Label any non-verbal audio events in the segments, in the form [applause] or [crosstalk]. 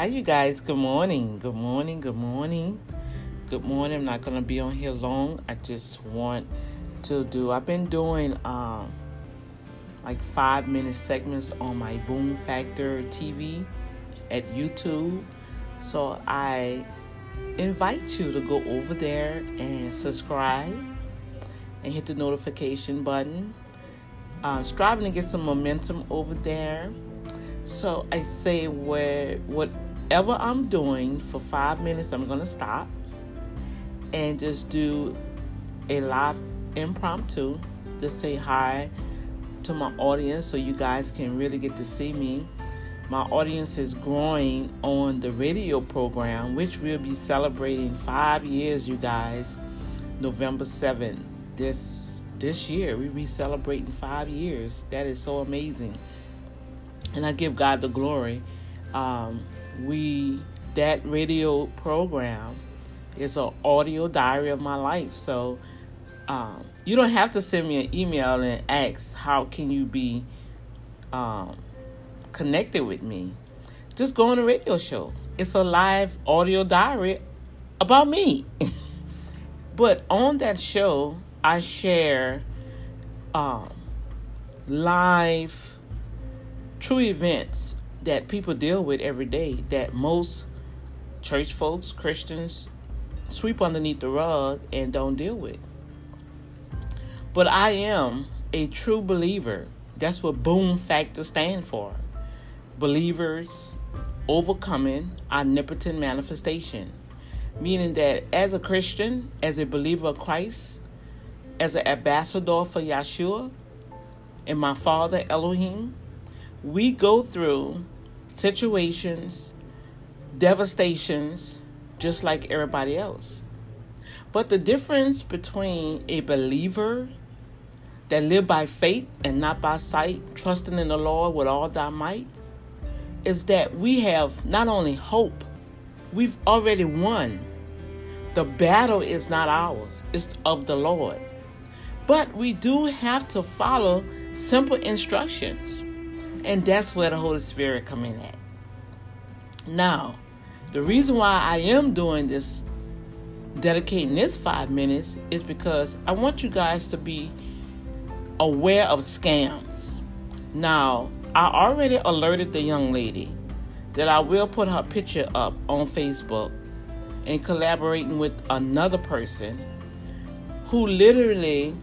Hi, you guys. Good morning. Good morning. Good morning. Good morning. I'm not going to be on here long. I just want to do, I've been doing um, like five minute segments on my Boom Factor TV at YouTube. So I invite you to go over there and subscribe and hit the notification button. Uh, striving to get some momentum over there. So I say where whatever I'm doing for five minutes, I'm gonna stop and just do a live impromptu to say hi to my audience so you guys can really get to see me. My audience is growing on the radio program, which we'll be celebrating five years, you guys, November 7th. This this year we'll be celebrating five years. That is so amazing and I give God the glory. Um, we that radio program is an audio diary of my life. So um, you don't have to send me an email and ask how can you be um, connected with me. Just go on a radio show. It's a live audio diary about me. [laughs] but on that show, I share um, live true events that people deal with every day that most church folks, Christians, sweep underneath the rug and don't deal with. But I am a true believer. That's what Boom Factor stand for. Believers overcoming omnipotent manifestation. Meaning that as a Christian, as a believer of Christ, as an ambassador for Yeshua, and my Father Elohim, we go through situations, devastations, just like everybody else. But the difference between a believer that live by faith and not by sight, trusting in the Lord with all thy might, is that we have not only hope, we've already won. The battle is not ours, it's of the Lord. But we do have to follow simple instructions. And that's where the Holy Spirit come in at. Now, the reason why I am doing this, dedicating this five minutes, is because I want you guys to be aware of scams. Now, I already alerted the young lady that I will put her picture up on Facebook and collaborating with another person who literally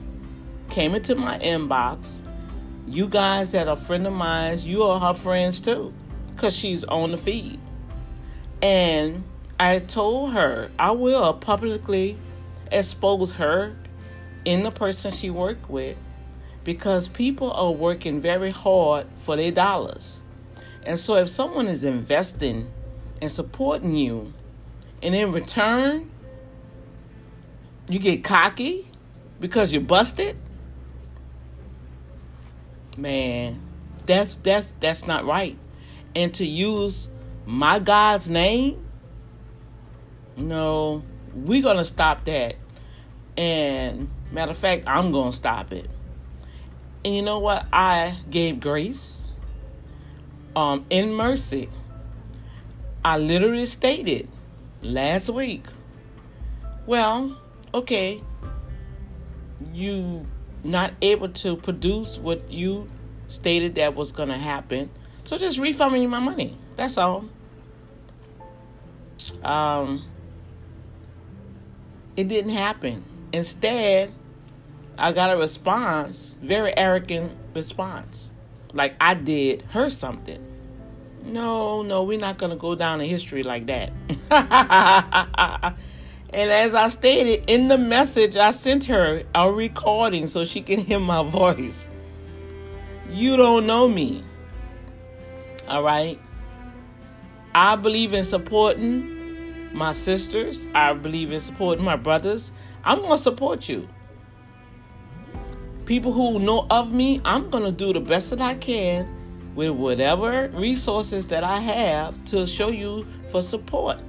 came into my inbox you guys that are friend of mine, you are her friends too, because she's on the feed. And I told her I will publicly expose her in the person she worked with because people are working very hard for their dollars. And so if someone is investing and supporting you, and in return, you get cocky because you're busted, man, that's that's that's not right. And to use my God's name, no, we're gonna stop that. And matter of fact, I'm gonna stop it. And you know what? I gave grace. Um, in mercy. I literally stated last week. Well, okay, you not able to produce what you stated that was going to happen. So just refund me my money. That's all. Um, it didn't happen. Instead, I got a response, very arrogant response. Like I did her something. No, no, we're not going to go down in history like that. [laughs] And as I stated in the message, I sent her a recording so she can hear my voice. You don't know me. All right? I believe in supporting my sisters, I believe in supporting my brothers. I'm going to support you. People who know of me, I'm going to do the best that I can with whatever resources that I have to show you for support.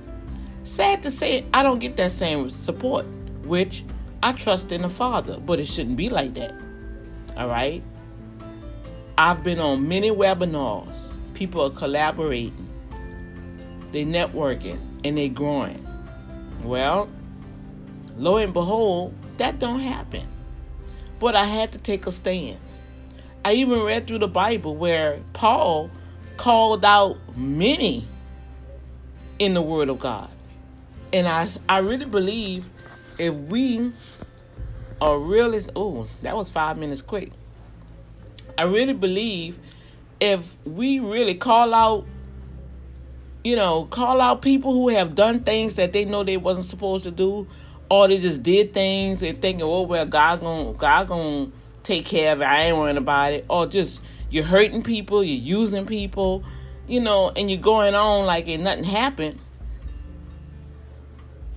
Sad to say, I don't get that same support, which I trust in the Father, but it shouldn't be like that. All right? I've been on many webinars, people are collaborating. they're networking and they're growing. Well, lo and behold, that don't happen. But I had to take a stand. I even read through the Bible where Paul called out many in the Word of God. And I, I really believe if we are really, oh, that was five minutes quick. I really believe if we really call out, you know, call out people who have done things that they know they wasn't supposed to do, or they just did things and thinking, oh well, God gonna God gonna take care of it. I ain't worrying about it. Or just you're hurting people, you're using people, you know, and you're going on like it nothing happened.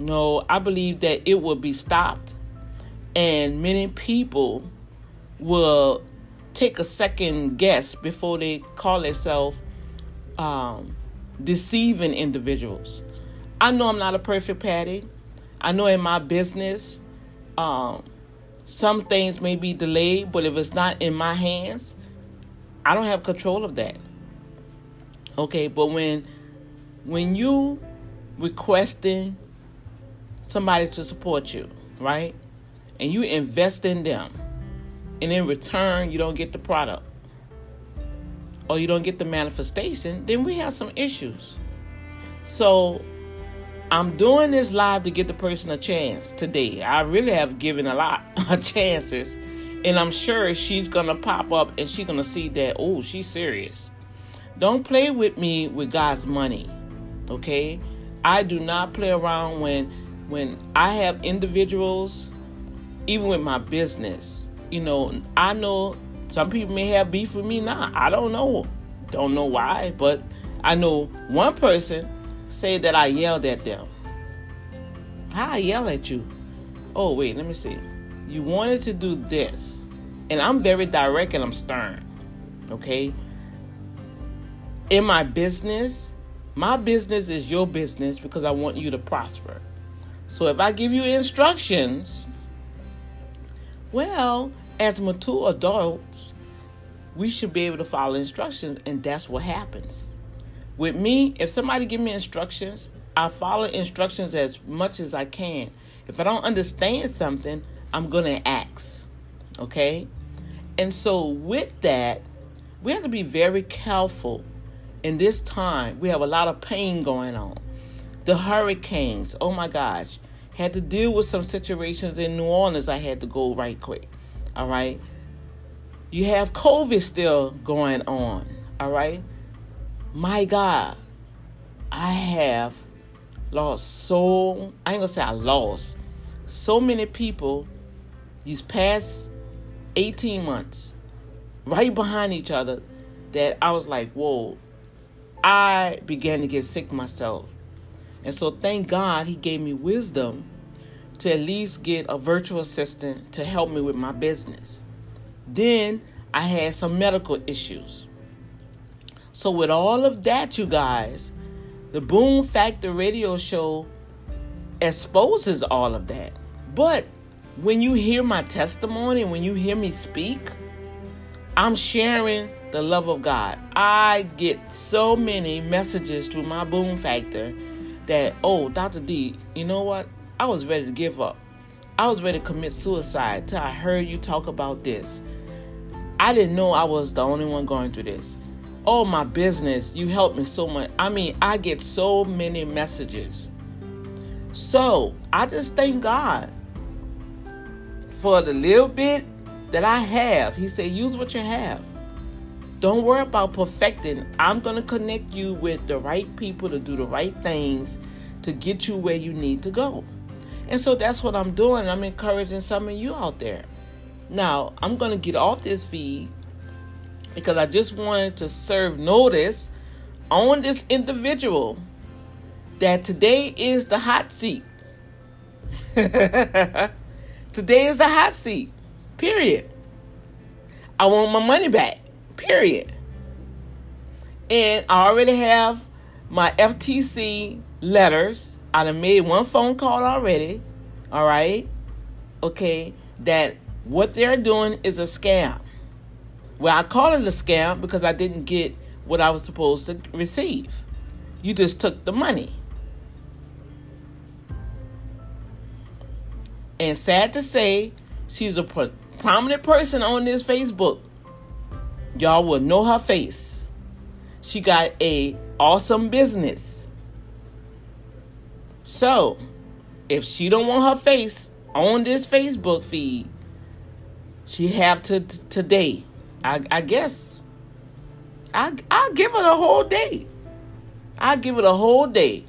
No, I believe that it will be stopped, and many people will take a second guess before they call themselves um, deceiving individuals. I know I'm not a perfect Patty. I know in my business, um, some things may be delayed, but if it's not in my hands, I don't have control of that. Okay, but when when you requesting somebody to support you, right? And you invest in them, and in return you don't get the product or you don't get the manifestation, then we have some issues. So I'm doing this live to get the person a chance today. I really have given a lot [laughs] of chances, and I'm sure she's gonna pop up and she's gonna see that oh she's serious. Don't play with me with God's money, okay? I do not play around when when I have individuals, even with my business you know, I know some people may have beef with me now. I don't know. Don't know why, but I know one person said that I yelled at them. How I yell at you? Oh wait, let me see. You wanted to do this. And I'm very direct and I'm stern. Okay? In my business, my business is your business because I want you to prosper. So if I give you instructions, well, as mature adults, we should be able to follow instructions, and that's what happens. With me, if somebody give me instructions, I follow instructions as much as I can. If I don't understand something, I'm gonna ask. Okay? And so with that, we have to be very careful in this time. We have a lot of pain going on. The hurricanes, oh my gosh. Had to deal with some situations in New Orleans I had to go right quick. All right. You have COVID still going on. All right. My God, I have lost so, I ain't gonna say I lost so many people these past 18 months right behind each other that I was like, whoa, I began to get sick myself. And so thank God he gave me wisdom to at least get a virtual assistant to help me with my business. Then I had some medical issues. So, with all of that, you guys, the Boom Factor radio show exposes all of that. But when you hear my testimony, when you hear me speak, I'm sharing the love of God. I get so many messages through my Boom Factor that, oh, Dr. D, you know what? I was ready to give up. I was ready to commit suicide till I heard you talk about this. I didn't know I was the only one going through this. Oh, my business, you helped me so much. I mean, I get so many messages. So I just thank God for the little bit that I have. He said, use what you have. Don't worry about perfecting. I'm going to connect you with the right people to do the right things to get you where you need to go. And so that's what I'm doing. I'm encouraging some of you out there. Now, I'm going to get off this feed because I just wanted to serve notice on this individual that today is the hot seat. [laughs] today is the hot seat. Period. I want my money back. Period. And I already have my FTC letters I done made one phone call already. All right. Okay. That what they're doing is a scam. Well, I call it a scam because I didn't get what I was supposed to receive. You just took the money. And sad to say, she's a pro- prominent person on this Facebook. Y'all will know her face. She got a awesome business. So, if she don't want her face on this Facebook feed, she have to t- today. I, I guess. I I'll give it a whole day. I'll give it a whole day.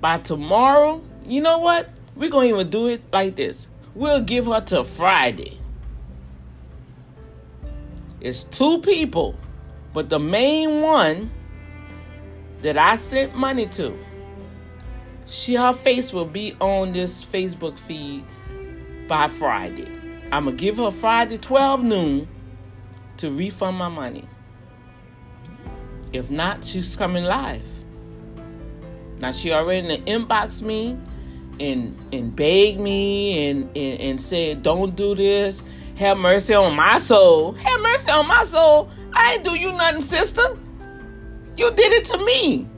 By tomorrow, you know what? We're gonna even do it like this. We'll give her to Friday. It's two people, but the main one that I sent money to, she her face will be on this Facebook feed by Friday. I'm gonna give her Friday 12 noon to refund my money. If not, she's coming live. Now she already inboxed me and and begged me and, and and said, "Don't do this. Have mercy on my soul. Have mercy on my soul. I ain't do you nothing, sister. You did it to me. [laughs]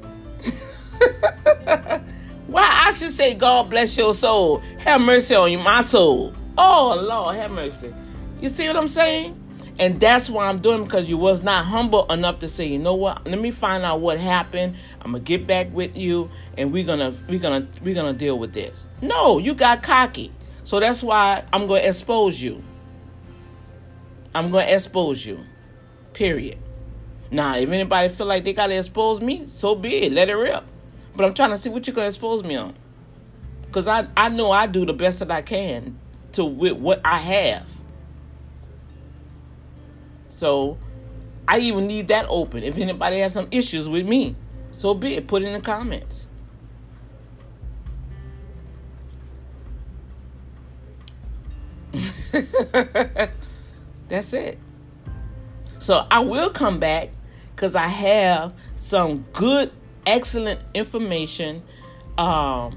Why I should say, God bless your soul. Have mercy on you, my soul. Oh Lord, have mercy. You see what I'm saying? And that's why I'm doing because you was not humble enough to say, you know what? Let me find out what happened. I'm gonna get back with you, and we're gonna we're gonna we're gonna deal with this. No, you got cocky, so that's why I'm gonna expose you. I'm gonna expose you. Period. Now, if anybody feel like they gotta expose me, so be it. Let it rip. But I'm trying to see what you're gonna expose me on, because I I know I do the best that I can to with what I have. So I even leave that open. If anybody has some issues with me, so be it. Put it in the comments. [laughs] That's it. So I will come back because I have some good, excellent information. Um,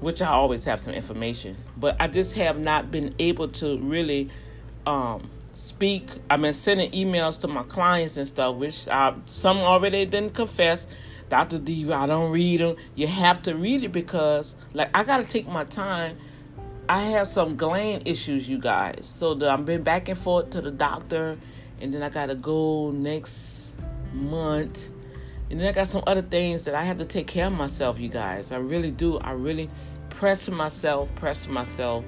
which I always have some information, but I just have not been able to really um, speak. I've been sending emails to my clients and stuff, which I, some already didn't confess. Dr. D, I don't read them. You have to read it because, like, I got to take my time. I have some gland issues, you guys. So the, I've been back and forth to the doctor, and then I got to go next month. And then I got some other things that I have to take care of myself, you guys. I really do. I really press myself, press myself.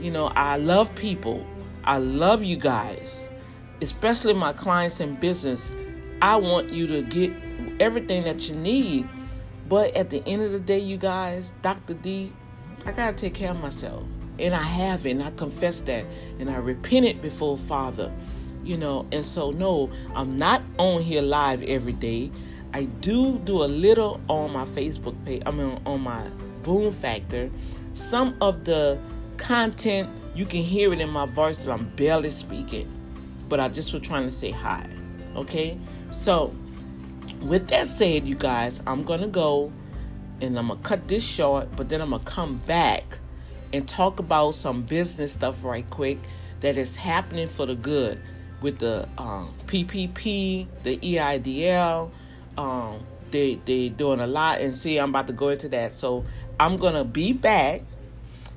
You know, I love people. I love you guys, especially my clients in business. I want you to get everything that you need. But at the end of the day, you guys, Dr. D, I got to take care of myself. And I have it, and I confess that. And I repented before Father. You know, and so no, I'm not on here live every day. I do do a little on my Facebook page, I mean, on my Boom Factor. Some of the content you can hear it in my voice that I'm barely speaking, but I just was trying to say hi. Okay? So, with that said, you guys, I'm to go and I'm to cut this short, but then I'm to come back and talk about some business stuff right quick that is happening for the good with the um, PPP, the EIDL. Um, they they doing a lot, and see, I'm about to go into that. So I'm gonna be back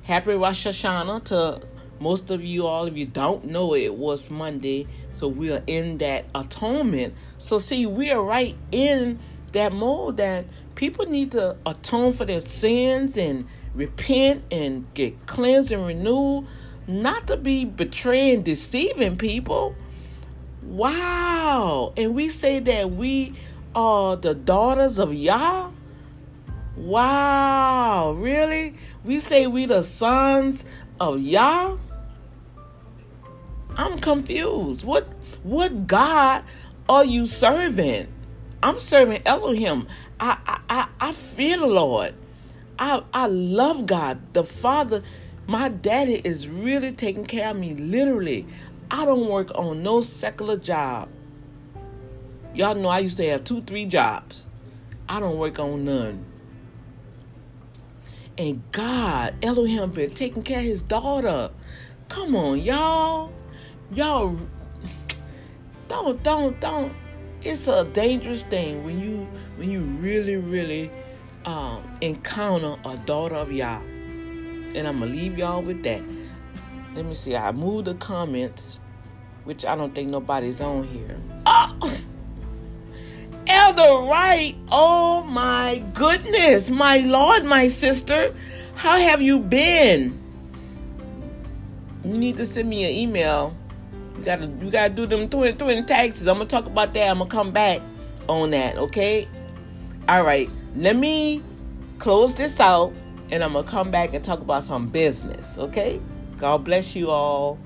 Happy Rosh Hashanah to most of you all. If you don't know, it was Monday, so we are in that atonement. So see, we are right in that mode that people need to atone for their sins and repent and get cleansed and renewed, not to be betraying, deceiving people. Wow! And we say that we are the daughters of Yah. Wow, really? We say we the sons of Yah? I'm confused. What what God are you serving? I'm serving Elohim. I I I, I feel the Lord. I I love God. The Father, my daddy is really taking care of me, literally. I don't work on no secular job. Y'all know I used to have two, three jobs. I don't work on none. And God, Elohim, been taking care of his daughter. Come on, y'all. Y'all don't don't don't it's a dangerous thing when you when you really really um, encounter a daughter of Yah. And I'm gonna leave y'all with that. Let me see. I moved the comments, which I don't think nobody's on here. Oh! Elder Wright, oh my goodness, my Lord, my sister, how have you been? You need to send me an email. You gotta you gotta do them twin twin taxes. I'm gonna talk about that. I'm gonna come back on that, okay? All right, let me close this out and I'm gonna come back and talk about some business, okay? God bless you all.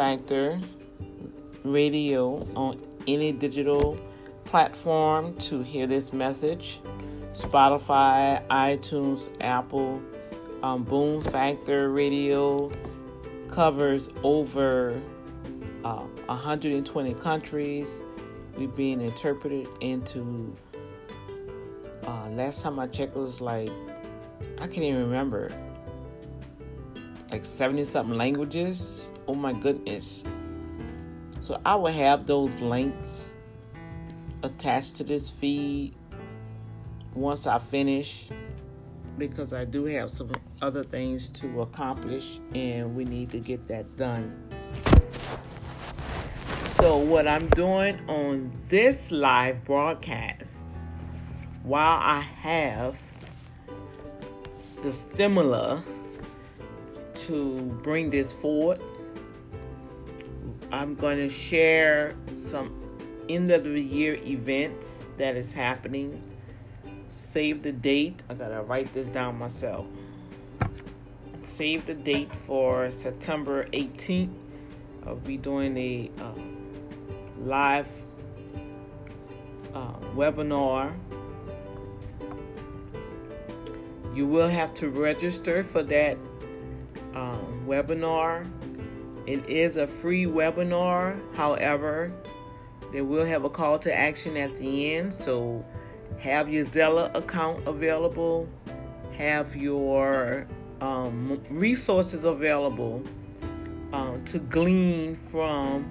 Factor radio on any digital platform to hear this message. Spotify, iTunes, Apple, um, Boom Factor Radio covers over uh, 120 countries. We're being interpreted into. Uh, last time I checked, was like I can't even remember, like 70 something languages Oh my goodness. So I will have those links attached to this feed once I finish because I do have some other things to accomplish and we need to get that done. So, what I'm doing on this live broadcast, while I have the stimuli to bring this forward, I'm going to share some end of the year events that is happening. Save the date. I gotta write this down myself. Save the date for September 18th. I'll be doing a uh, live uh, webinar. You will have to register for that um, webinar it is a free webinar. However, they will have a call to action at the end. So have your Zelle account available, have your um, resources available um, to glean from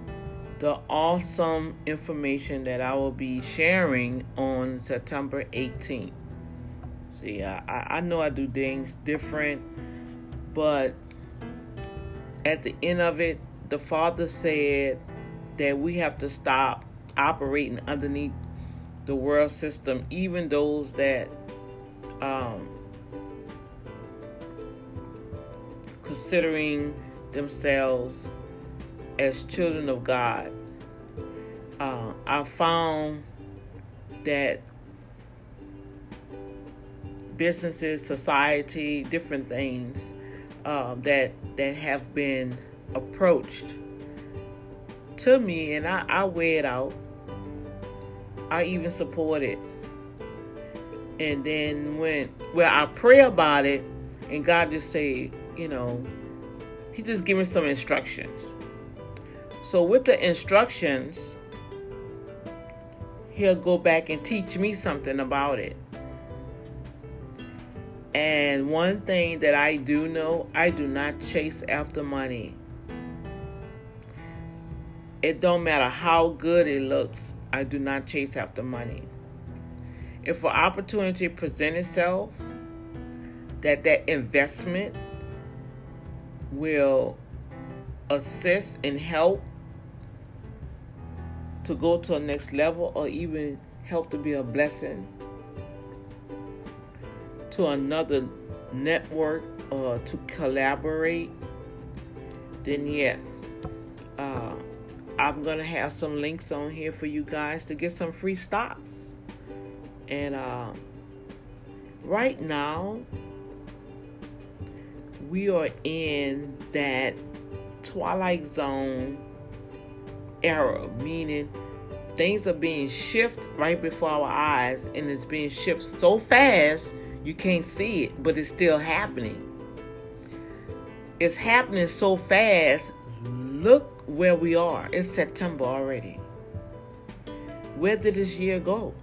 the awesome information that I will be sharing on September 18th. See, I, I know I do things different, but at the end of it, the Father said that we have to stop operating underneath the world system, even those that um, considering themselves as children of God. Uh, I found that businesses, society, different things um, that that have been approached to me, and I, I weigh it out. I even support it. And then when well, I pray about it, and God just say, you know, He just give me some instructions. So with the instructions, He'll go back and teach me something about it. And one thing that I do know, I do not chase after money. It don't matter how good it looks, I do not chase after money. If an opportunity present itself, that that investment will assist and help to go to a next level or even help to be a blessing to another network or uh, to collaborate, then yes, uh, I'm gonna have some links on here for you guys to get some free stocks. And uh, right now, we are in that twilight zone era, meaning things are being shifted right before our eyes, and it's being shifted so fast you can't see it, but it's still happening. It's happening so fast. Look where we are. It's September already. Where did this year go?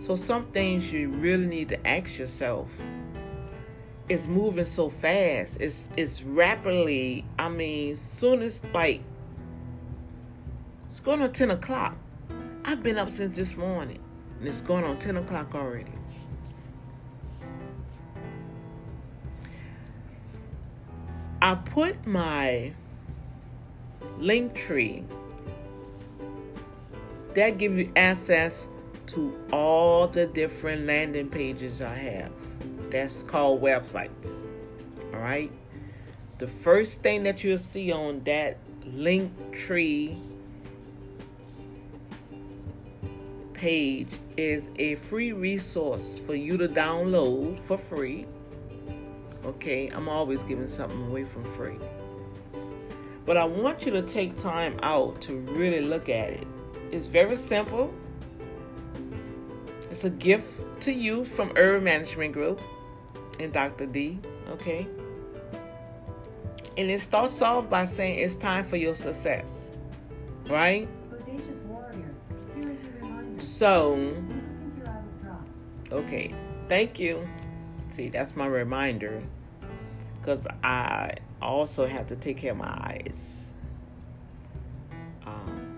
So, some things you really need to ask yourself. It's moving so fast. It's it's rapidly. I mean, soon as like it's going to ten o'clock. I've been up since this morning, and it's going on ten o'clock already. I put my link tree that give you access to all the different landing pages I have. That's called websites. All right. The first thing that you'll see on that link tree page is a free resource for you to download for free. Okay, I'm always giving something away from free. But I want you to take time out to really look at it. It's very simple. It's a gift to you from Urban Management Group and Dr. D. Okay. And it starts off by saying it's time for your success. Right? So, okay. Thank you. See, that's my reminder. Because I also have to take care of my eyes. Um,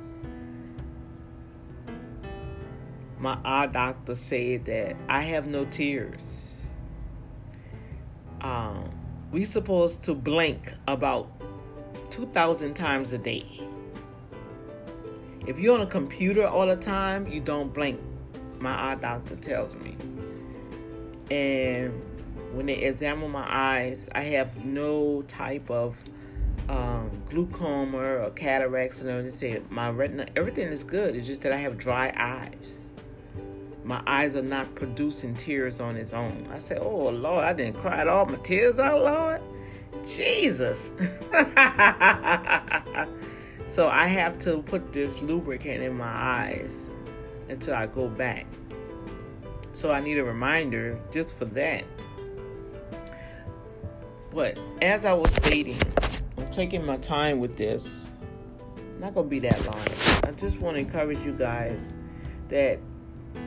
my eye doctor said that I have no tears. Um, we supposed to blink about 2,000 times a day. If you're on a computer all the time, you don't blink. My eye doctor tells me. And when they examine my eyes, I have no type of um, glaucoma or cataracts. They say my retina, everything is good. It's just that I have dry eyes. My eyes are not producing tears on its own. I said, "Oh Lord, I didn't cry at all my tears out, Lord, Jesus." [laughs] so I have to put this lubricant in my eyes until I go back. So I need a reminder just for that. But as I was stating, I'm taking my time with this. Not gonna be that long. I just want to encourage you guys that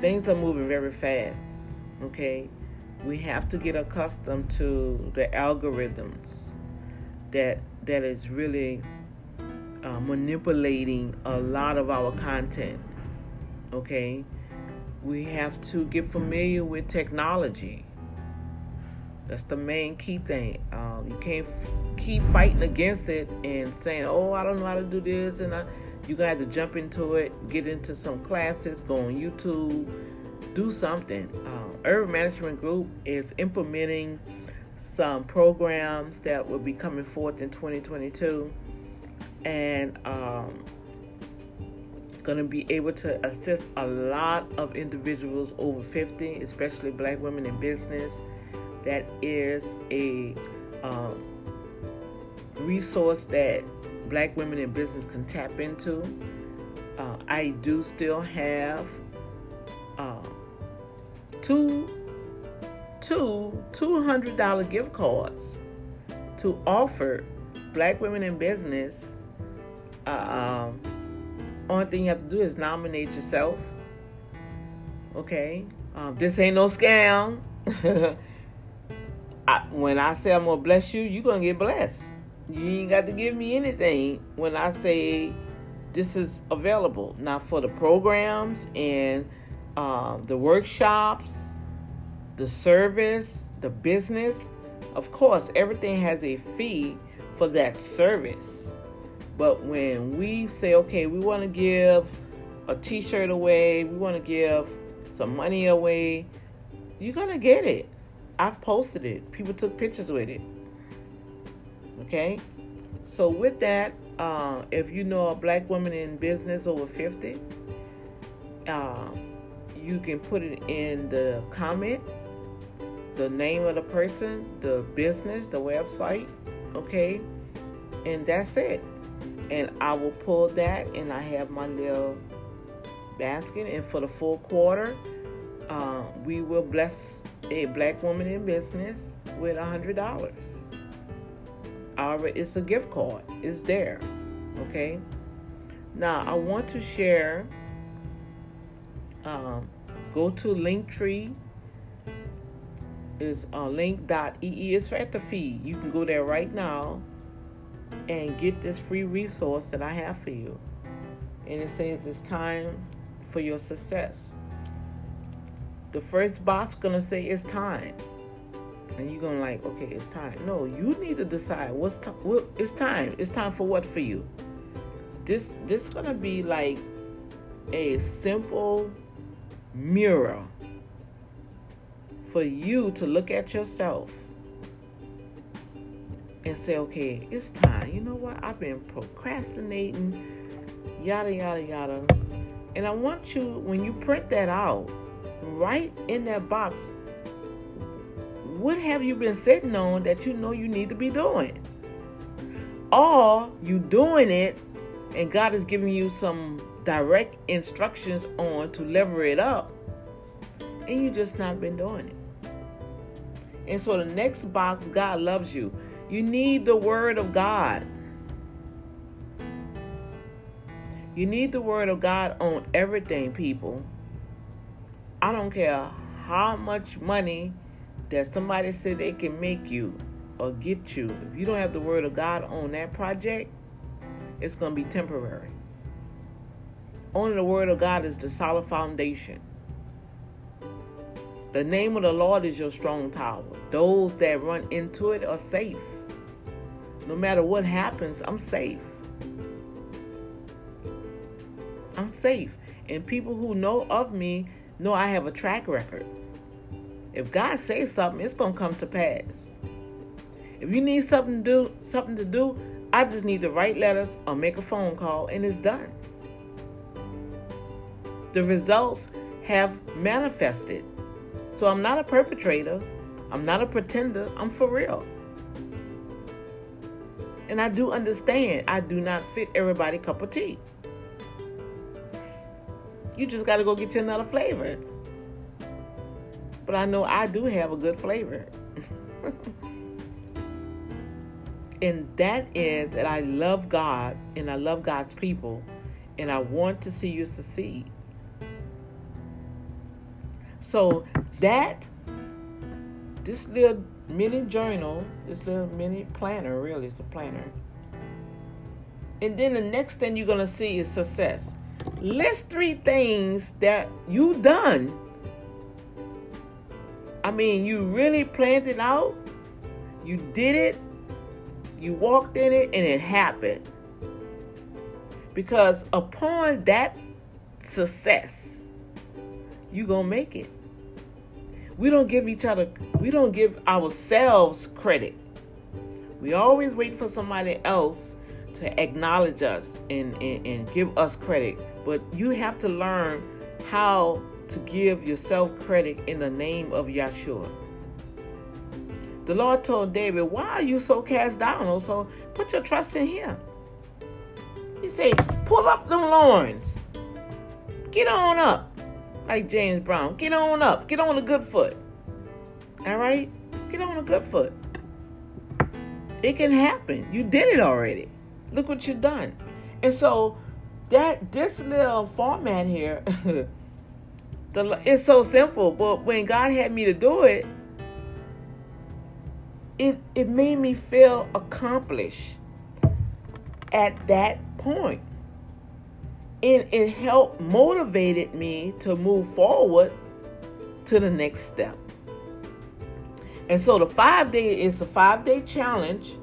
things are moving very fast. Okay, we have to get accustomed to the algorithms that that is really uh, manipulating a lot of our content. Okay, we have to get familiar with technology. That's the main key thing. Um, you can't f- keep fighting against it and saying, "Oh, I don't know how to do this," and I, you got to jump into it, get into some classes, go on YouTube, do something. Uh, Urban Management Group is implementing some programs that will be coming forth in 2022, and um, going to be able to assist a lot of individuals over 50, especially Black women in business that is a um, resource that black women in business can tap into. Uh, I do still have uh, two two two hundred dollar gift cards to offer black women in business. Uh, um, only thing you have to do is nominate yourself. Okay, um, this ain't no scam. [laughs] I, when I say I'm gonna bless you, you're gonna get blessed. You ain't got to give me anything when I say this is available. Now for the programs and uh, the workshops, the service, the business, of course, everything has a fee for that service. But when we say, okay, we want to give a T-shirt away, we want to give some money away, you're gonna get it. I've posted it. People took pictures with it. Okay? So, with that, uh, if you know a black woman in business over 50, uh, you can put it in the comment, the name of the person, the business, the website, okay? And that's it. And I will pull that, and I have my little basket. And for the full quarter, uh, we will bless a black woman in business with a hundred dollars. our it's a gift card. It's there. Okay. Now I want to share. Um, go to Linktree. Is uh, link.ee is at the feed. You can go there right now and get this free resource that I have for you. And it says it's time for your success. The first box gonna say it's time. And you're gonna like, okay, it's time. No, you need to decide what's time. What, it's time. It's time for what for you? This this gonna be like a simple mirror for you to look at yourself and say, okay, it's time. You know what? I've been procrastinating, yada, yada, yada. And I want you, when you print that out, right in that box, what have you been sitting on that you know you need to be doing? Or you doing it and God is giving you some direct instructions on to lever it up and you just not been doing it. And so the next box, God loves you. You need the Word of God. You need the Word of God on everything, people. I don't care how much money that somebody said they can make you or get you. If you don't have the Word of God on that project, it's going to be temporary. Only the Word of God is the solid foundation. The name of the Lord is your strong tower. Those that run into it are safe. No matter what happens, I'm safe. I'm safe. And people who know of me know I have a track record. If God says something, it's gonna come to pass. If you need something to do, something to do, I just need to write letters or make a phone call, and it's done. The results have manifested. So I'm not a perpetrator. I'm not a pretender. I'm for real. And I do understand I do not fit everybody cup of tea. You just got to go get you another flavor. But I know I do have a good flavor. [laughs] and that is that I love God and I love God's people and I want to see you succeed. So that this little mini journal, this little mini planner, really, it's a planner. And then the next thing you're gonna see is success. List three things that you done. I mean, you really planned it out. You did it. You walked in it, and it happened. Because upon that success, you're gonna make it we don't give each other, we don't give ourselves credit. We always wait for somebody else to acknowledge us and, and, and give us credit. But you have to learn how to give yourself credit in the name of Yeshua. The Lord told David, Why are you so cast down? Oh, also, put your trust in Him. He said, Pull up them loins. Get on up like James Brown. Get on up. Get on a good foot. All right? Get on a good foot. It can happen. You did it already. Look what you've done. And so that this little format here, [laughs] the it's so simple, but when God had me to do it, it it made me feel accomplished at that point and it helped motivated me to move forward to the next step. And so the five day is a five day challenge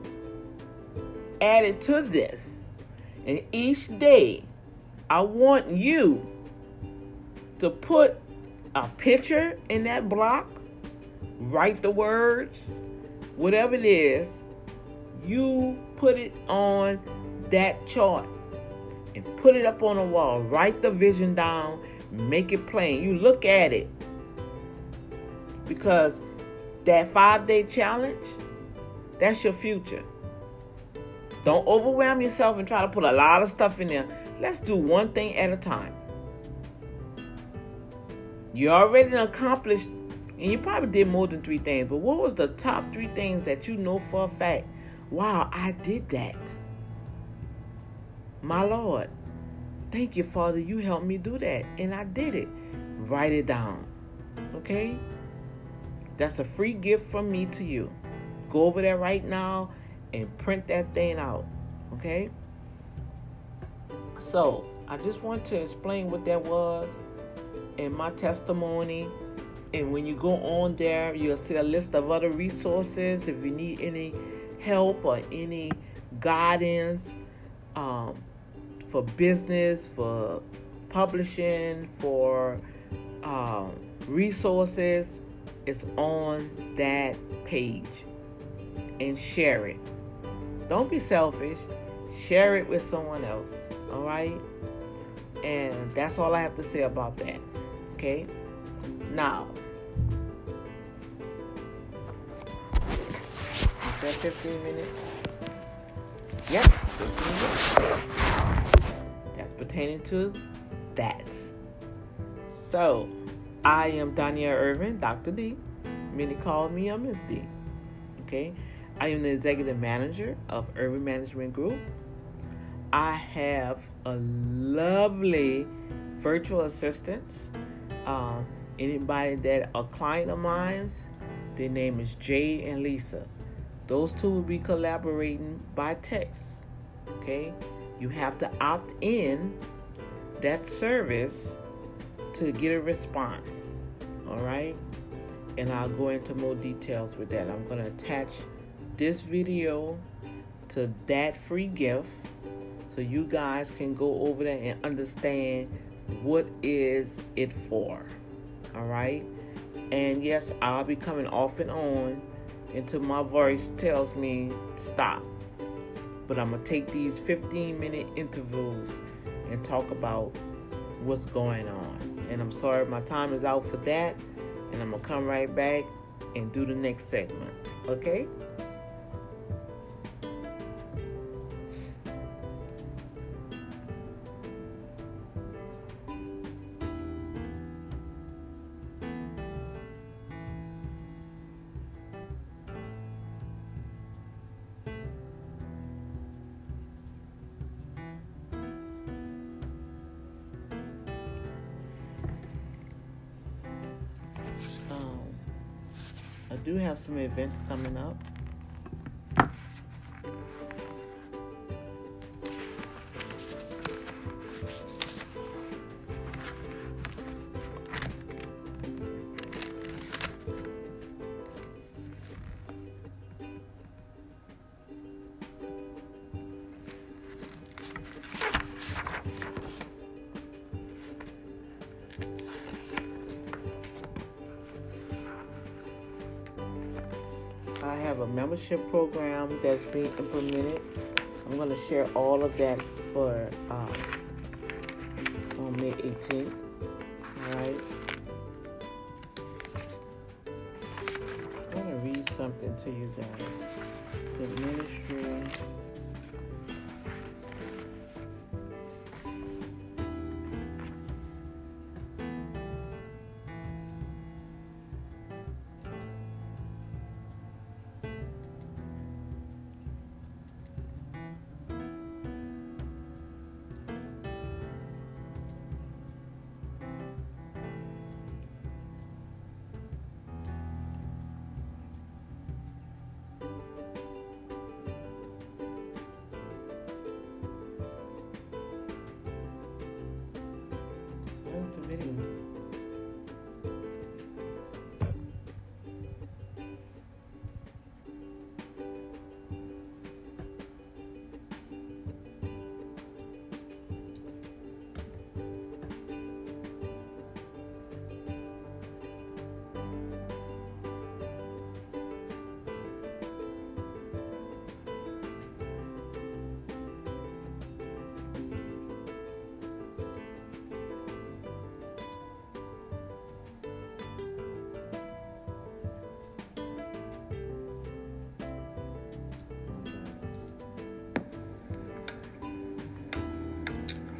added to this. And each day, I want you to put a picture in that block, write the words, whatever it is, you put it on that chart and put it up on a wall. Write the vision down, make it plain. You look at it. Because that five day challenge, that's your future. Don't overwhelm yourself and try to put a lot of stuff in there. Let's do one thing at a time. You already accomplished, and you probably did more than three things, but what was the top three things that you know for a fact? Wow, I did that. My Lord, thank you, Father. You helped me do that, and I did it. Write it down. Okay? That's a free gift from me to you. Go over there right now and print that thing out. Okay? So, I just want to explain what that was in my testimony. And when you go on there, you'll see a list of other resources if you need any help or any guidance um, for business, for publishing, for um, resources. It's on that page and share it. Don't be selfish. Share it with someone else. All right? And that's all I have to say about that. Okay? Now, is that 15 minutes? Yep, 15 minutes. Pertaining to that. So, I am Danielle Irvin, Dr. D. Many call me a Miss D. Okay? I am the executive manager of Urban Management Group. I have a lovely virtual assistants. Um, anybody that a client of mine, their name is Jay and Lisa. Those two will be collaborating by text. Okay, you have to opt in that service to get a response. All right, and I'll go into more details with that. I'm going to attach this video to that free gift so you guys can go over there and understand what is it for all right and yes i'll be coming off and on until my voice tells me stop but i'm gonna take these 15 minute intervals and talk about what's going on. And i'm sorry my time is out for that and i'm gonna come right back and do the next segment okay do have some events coming up. Program that's being implemented. I'm going to share all of that for um,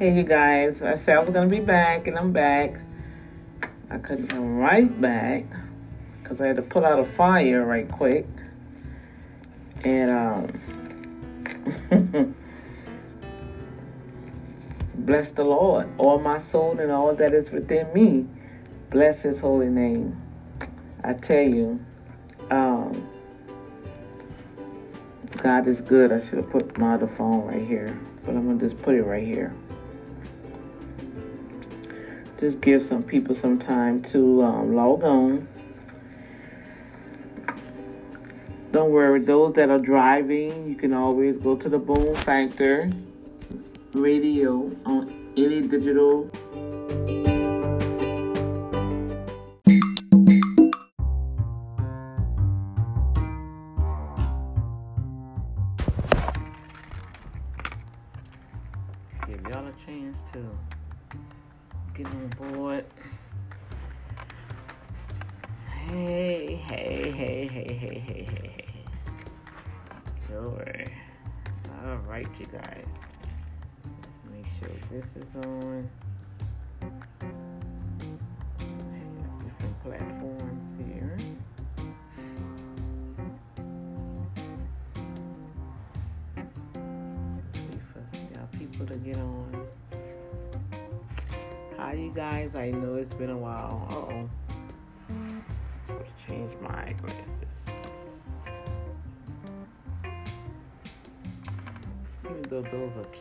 Hey, you guys. I said I was going to be back, and I'm back. I couldn't come right back because I had to put out a fire right quick. And, um, [laughs] bless the Lord, all my soul and all that is within me. Bless his holy name. I tell you, um, God is good. I should have put my other phone right here, but I'm to just put it right here just give some people some time to um, log on. Don't worry, those that are driving, you can always go to the Boom Factor radio on any digital.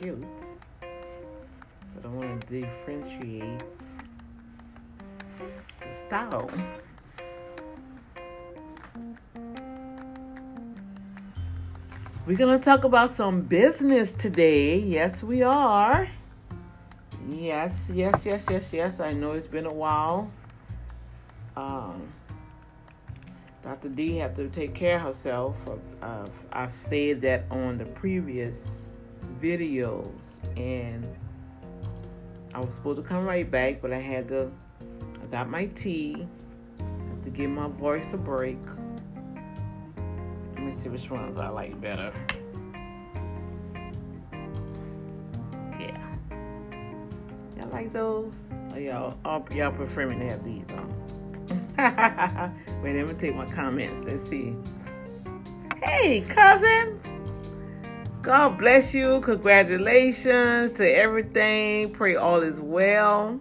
Cute, but I want to differentiate the style. We're going to talk about some business today. Yes, we are. Yes, yes, yes, yes, yes. I know it's been a while. Um, Dr. D have to take care of herself. Uh, I've said that on the previous videos, and I was supposed to come right back, but I had to. I got my tea. To give my voice a break. Let me see which ones I like better. Yeah. Y'all like those? Oh, y'all, all, y'all prefer me to have these on. [laughs] Wait, let me take my comments. Let's see. Hey, cousin. God bless you. Congratulations to everything. Pray all is well.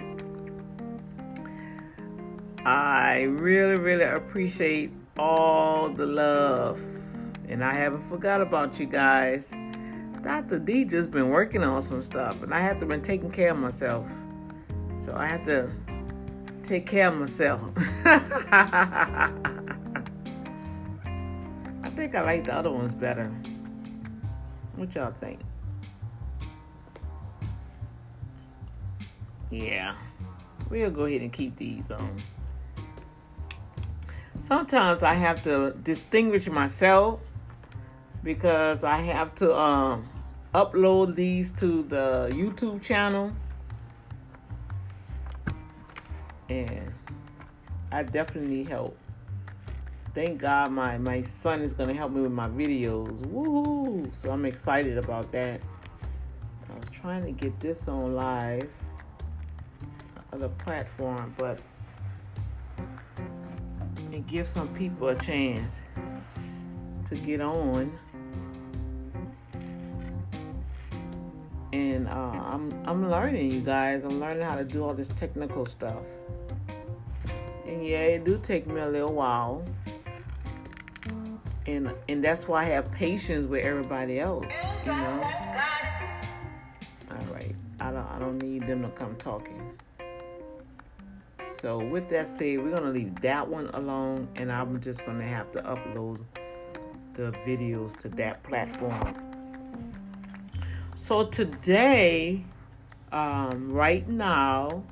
I really, really appreciate all the love. And I haven't forgot about you guys. Dr. D just been working on some stuff, and I have to been taking care of myself. So I have to take care of myself. [laughs] I think I like the other ones better. What y'all think? Yeah. We'll go ahead and keep these on. Sometimes I have to distinguish myself because I have to um, upload these to the YouTube channel and I definitely need help. Thank God my, my son is gonna help me with my videos. Woohoo! So I'm excited about that. I was trying to get this on live other platform, but and give some people a chance to get on. And uh, I'm I'm learning, you guys. I'm learning how to do all this technical stuff. And yeah, it do take me a little while. And and that's why I have patience with everybody else, you know. All right. I don't I don't need them to come talking. So with that said, we're gonna leave that one alone and I'm just gonna have to upload the videos to that platform. So today, um, right now,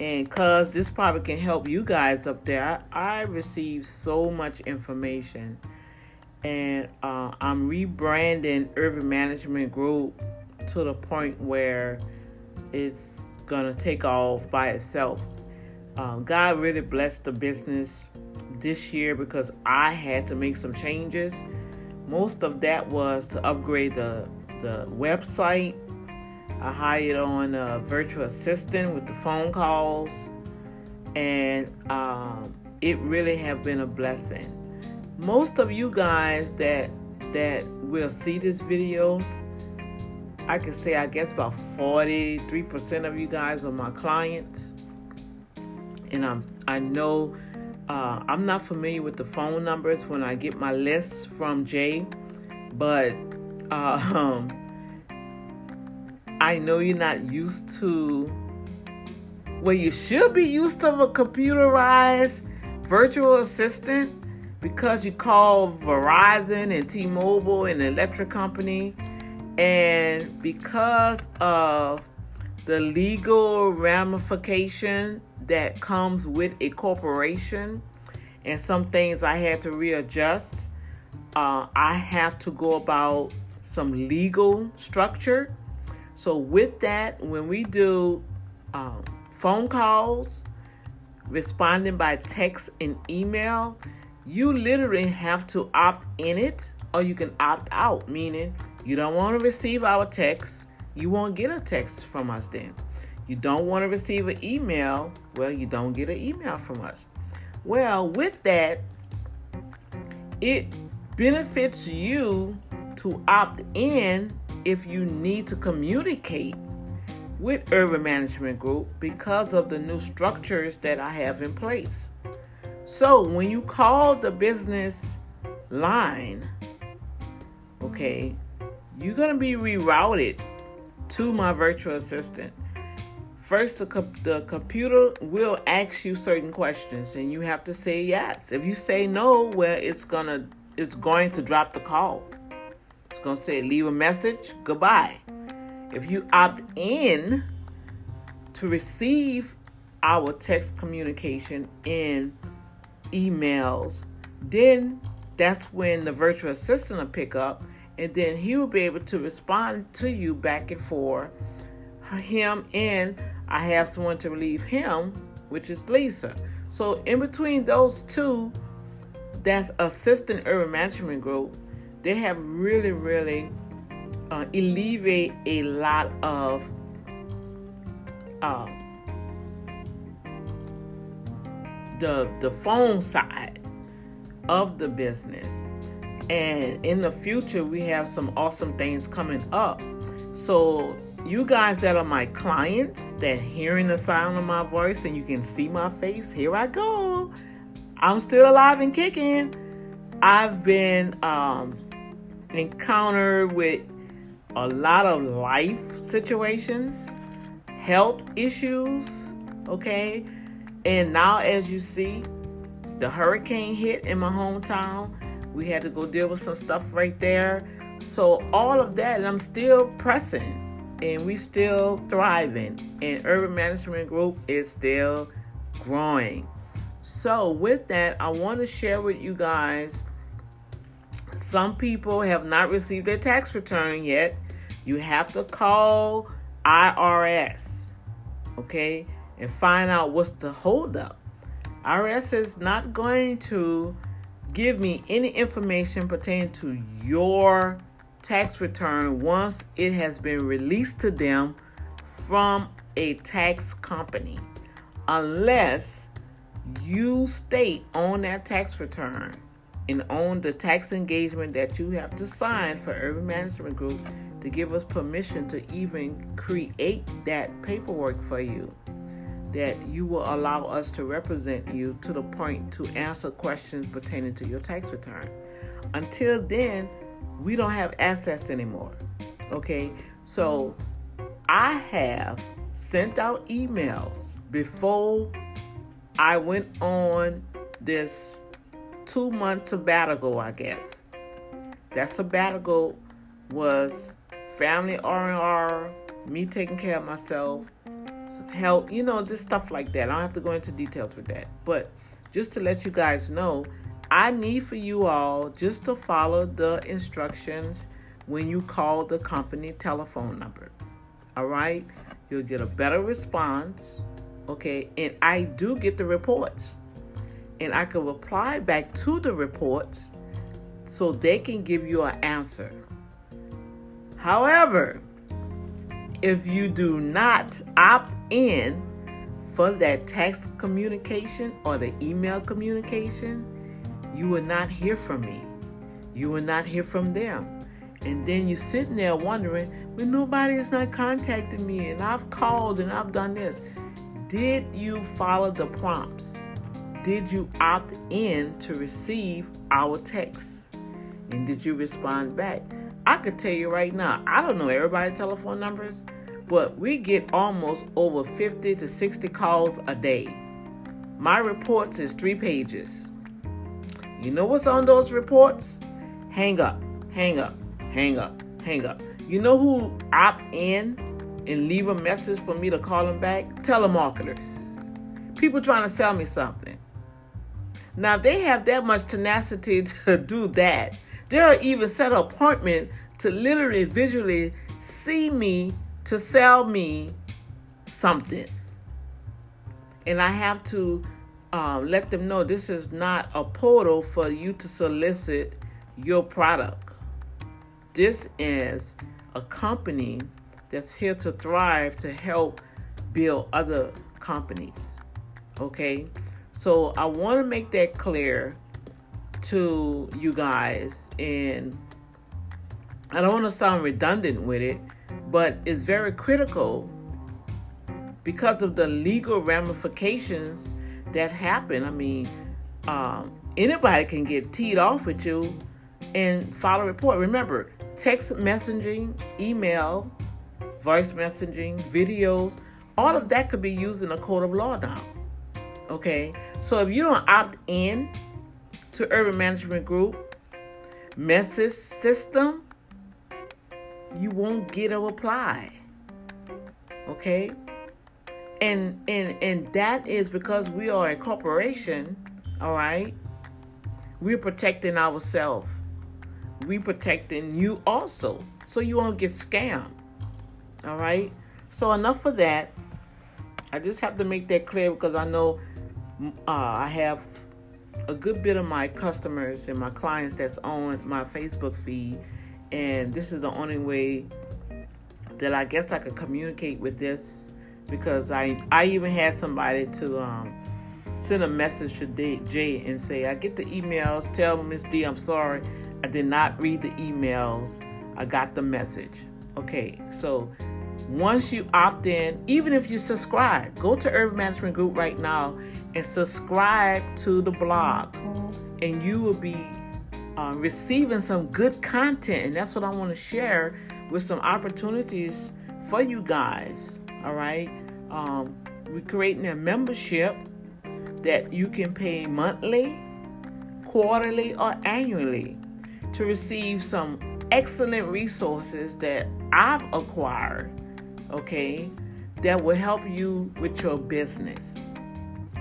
and cuz this probably can help you guys up there i, I received so much information. And uh, i'm rebranding urban management group to the point where it's gonna take off by itself. Um, god really blessed the business this year because i had to make some changes. Most of that was to upgrade the the website I hired on a virtual assistant with the phone calls, and um, it really have been a blessing. Most of you guys that that will see this video, I can say I guess about 43% of you guys are my clients, and I'm I know uh, I'm not familiar with the phone numbers when I get my lists from Jay, but uh, [laughs] um, I know you're not used to, well, you should be used to a computerized virtual assistant because you call Verizon and T Mobile and electric company, and because of the legal ramification that comes with a corporation and some things I had to readjust, uh, I have to go about some legal structure so, with that, when we do um, phone calls, responding by text and email, you literally have to opt in it or you can opt out, meaning you don't want to receive our text, you won't get a text from us then. You don't want to receive an email, well, you don't get an email from us. Well, with that, it benefits you to opt in if you need to communicate with Urban Management Group because of the new structures that I have in place. So when you call the business line, okay, you're going to be rerouted to my virtual assistant. First, the, co- the computer will ask you certain questions, and you have to say yes. If you say no, well, it's gonna it's going to drop the call. It's going to say leave a message, goodbye. If you opt in to receive our text communication in emails, then that's when the virtual assistant will pick up and then he will be able to respond to you back and forth. Him and I have someone to relieve him, which is Lisa. So in between those two, that's assistant urban management group they have really, really uh, alleviate a lot of uh, the the phone side of the business. And in the future, we have some awesome things coming up. So you guys that are my clients that hearing the sound of my voice and you can see my face, here I go. I'm still alive and kicking. I've been um, encounter with a lot of life situations, health issues, okay? And now, as you see, the hurricane hit in my hometown. We had to go deal with some stuff right there. So, all of that, and I'm still pressing and we still thriving. And Urban Management Group is still growing. So, with that, I want to share with you guys some people have not received their tax return yet. You have to call IRS, okay, and find out what's the holdup. IRS is not going to give me any information pertaining to your tax return once it has been released to them from a tax company unless you state on that tax return and on the tax engagement that you have to sign for Urban Management Group to give us permission to even create that paperwork for you. That you will allow us to represent you to the point to answer questions pertaining to your tax return. Until then, we don't have assets anymore. Okay, so I have sent out emails before I went on this two month sabbatical, I guess. That sabbatical was family R&R, me taking care of myself, health, you know, just stuff like that. I don't have to go into details with that. But just to let you guys know, I need for you all just to follow the instructions when you call the company telephone number. All right? You'll get a better response. Okay? And I do get the reports and I can reply back to the reports so they can give you an answer. However, if you do not opt in for that text communication or the email communication, you will not hear from me. You will not hear from them. And then you're sitting there wondering, well, nobody is not contacting me, and I've called and I've done this. Did you follow the prompts? Did you opt in to receive our text? And did you respond back? I could tell you right now, I don't know everybody's telephone numbers, but we get almost over 50 to 60 calls a day. My reports is three pages. You know what's on those reports? Hang up, hang up, hang up, hang up. You know who opt in and leave a message for me to call them back? Telemarketers. People trying to sell me something. Now, they have that much tenacity [laughs] to do that, they'll even set an appointment to literally visually see me to sell me something. And I have to um, let them know this is not a portal for you to solicit your product. This is a company that's here to thrive to help build other companies. Okay? So I want to make that clear to you guys and I don't want to sound redundant with it, but it's very critical because of the legal ramifications that happen. I mean, um, anybody can get teed off with you and file a report. Remember, text messaging, email, voice messaging, videos, all of that could be used in a court of law now. Okay? So if you don't opt in to Urban Management Group message system, you won't get a reply. Okay? And and and that is because we are a corporation, all right? We're protecting ourselves. We're protecting you also. So you won't get scammed. All right? So enough of that. I just have to make that clear because I know uh, I have a good bit of my customers and my clients that's on my Facebook feed, and this is the only way that I guess I could communicate with this because I I even had somebody to um, send a message to Jay and say I get the emails. Tell Miss D I'm sorry I did not read the emails. I got the message. Okay, so once you opt in, even if you subscribe, go to Urban Management Group right now and subscribe to the blog, and you will be uh, receiving some good content. And that's what I want to share with some opportunities for you guys. All right, um, we're creating a membership that you can pay monthly, quarterly, or annually to receive some excellent resources that I've acquired okay, that will help you with your business.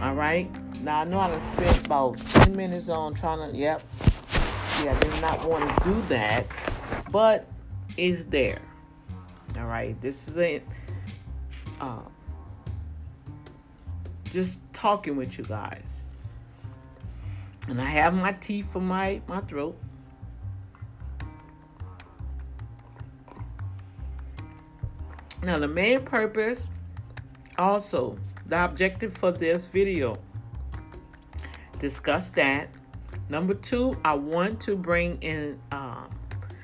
All right. Now I know I spent about 10 minutes on trying to, yep. Yeah, I did not want to do that, but it's there. All right. This is a, uh, just talking with you guys. And I have my teeth for my, my throat. Now, the main purpose, also, the objective for this video, discuss that. Number two, I want to bring in um,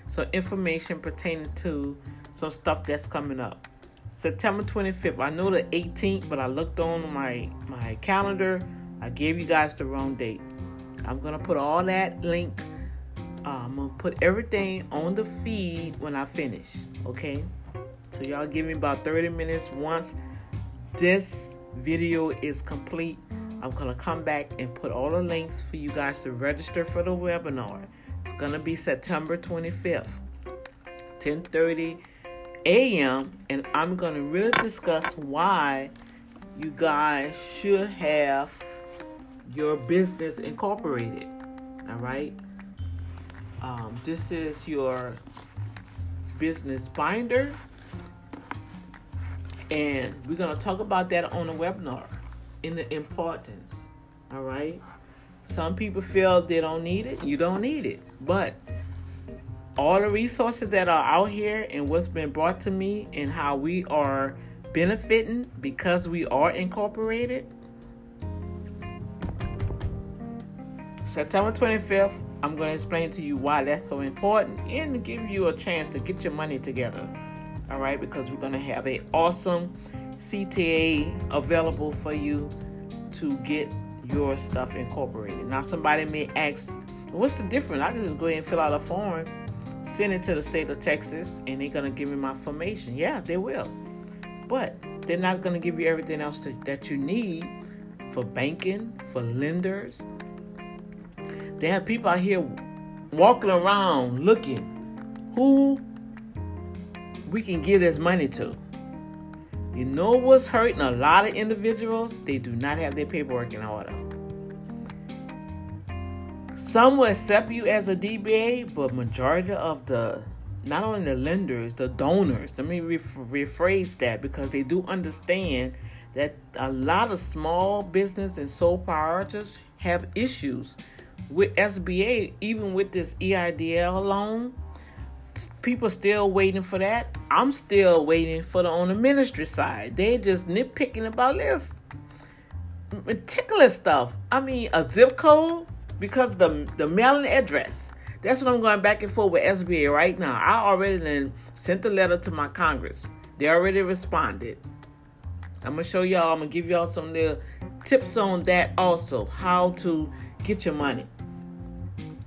some information pertaining to some stuff that's coming up. September 25th. I know the 18th, but I looked on my my calendar. I gave you guys the wrong date. I'm gonna put all that link. Uh, I'm gonna put everything on the feed when I finish. Okay. So y'all give me about 30 minutes. Once this video is complete, I'm gonna come back and put all the links for you guys to register for the webinar. It's gonna be September 25th, 10:30 a.m. and I'm gonna really discuss why you guys should have your business incorporated. All right. Um, this is your business binder and we're going to talk about that on the webinar in the importance. All right. Some people feel they don't need it. You don't need it. But all the resources that are out here and what's been brought to me and how we are benefiting because we are incorporated. September 25th, I'm going to explain to you why that's so important and give you a chance to get your money together. All right, because we're going to have a awesome CTA available for you to get your stuff incorporated. Now, somebody may ask, what's the difference? I can just go ahead and fill out a form, send it to the state of Texas, and they're going to give me my information. Yeah, they will. But they're not going to give you everything else to, that you need for banking, for lenders. They have people out here walking around looking who we can give this money to. You know what's hurting a lot of individuals? They do not have their paperwork in order. Some will accept you as a DBA, but majority of the not only the lenders, the donors. Let me rephrase that because they do understand that a lot of small business and sole proprietors have issues with SBA, even with this EIDL loan people still waiting for that. I'm still waiting for the on the ministry side. They're just nitpicking about this meticulous stuff. I mean, a zip code because the the mailing address. That's what I'm going back and forth with SBA right now. I already then sent a letter to my Congress. They already responded. I'm gonna show y'all. I'm gonna give y'all some little tips on that also. How to get your money.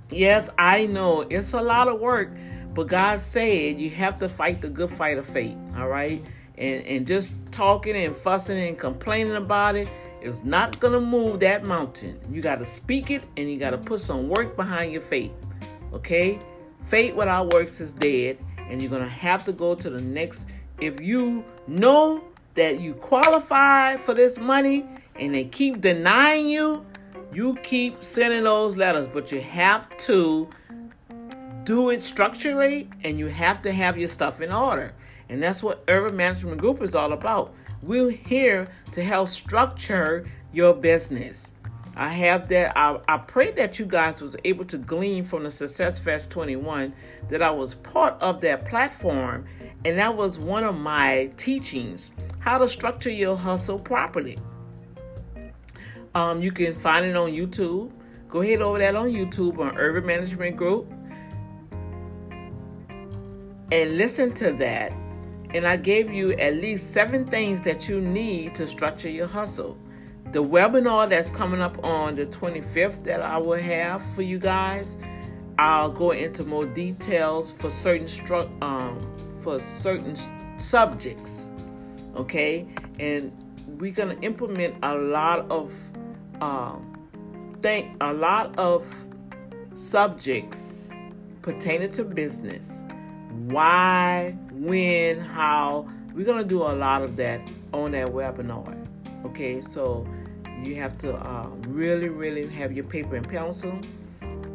Yes, I know it's a lot of work but God said you have to fight the good fight of faith, all right? And, and just talking and fussing and complaining about it is not going to move that mountain. You got to speak it and you got to put some work behind your faith, okay? Faith without works is dead, and you're going to have to go to the next. If you know that you qualify for this money and they keep denying you, you keep sending those letters, but you have to do it structurally and you have to have your stuff in order. And that's what Urban Management Group is all about. We're here to help structure your business. I have that. I, I pray that you guys was able to glean from the Success Fest 21 that I was part of that platform, and that was one of my teachings: how to structure your hustle properly. Um, you can find it on YouTube. Go ahead over that on YouTube on Urban Management Group and listen to that. And I gave you at least seven things that you need to structure your hustle. The webinar that's coming up on the 25th that I will have for you guys, I'll go into more details for certain stru- um, for certain subjects. Okay, and we're gonna implement a lot of um, think a lot of subjects pertaining to business why, when, how. We're to do a lot of that on that webinar. Okay, so you have to uh, really, really have your paper and pencil,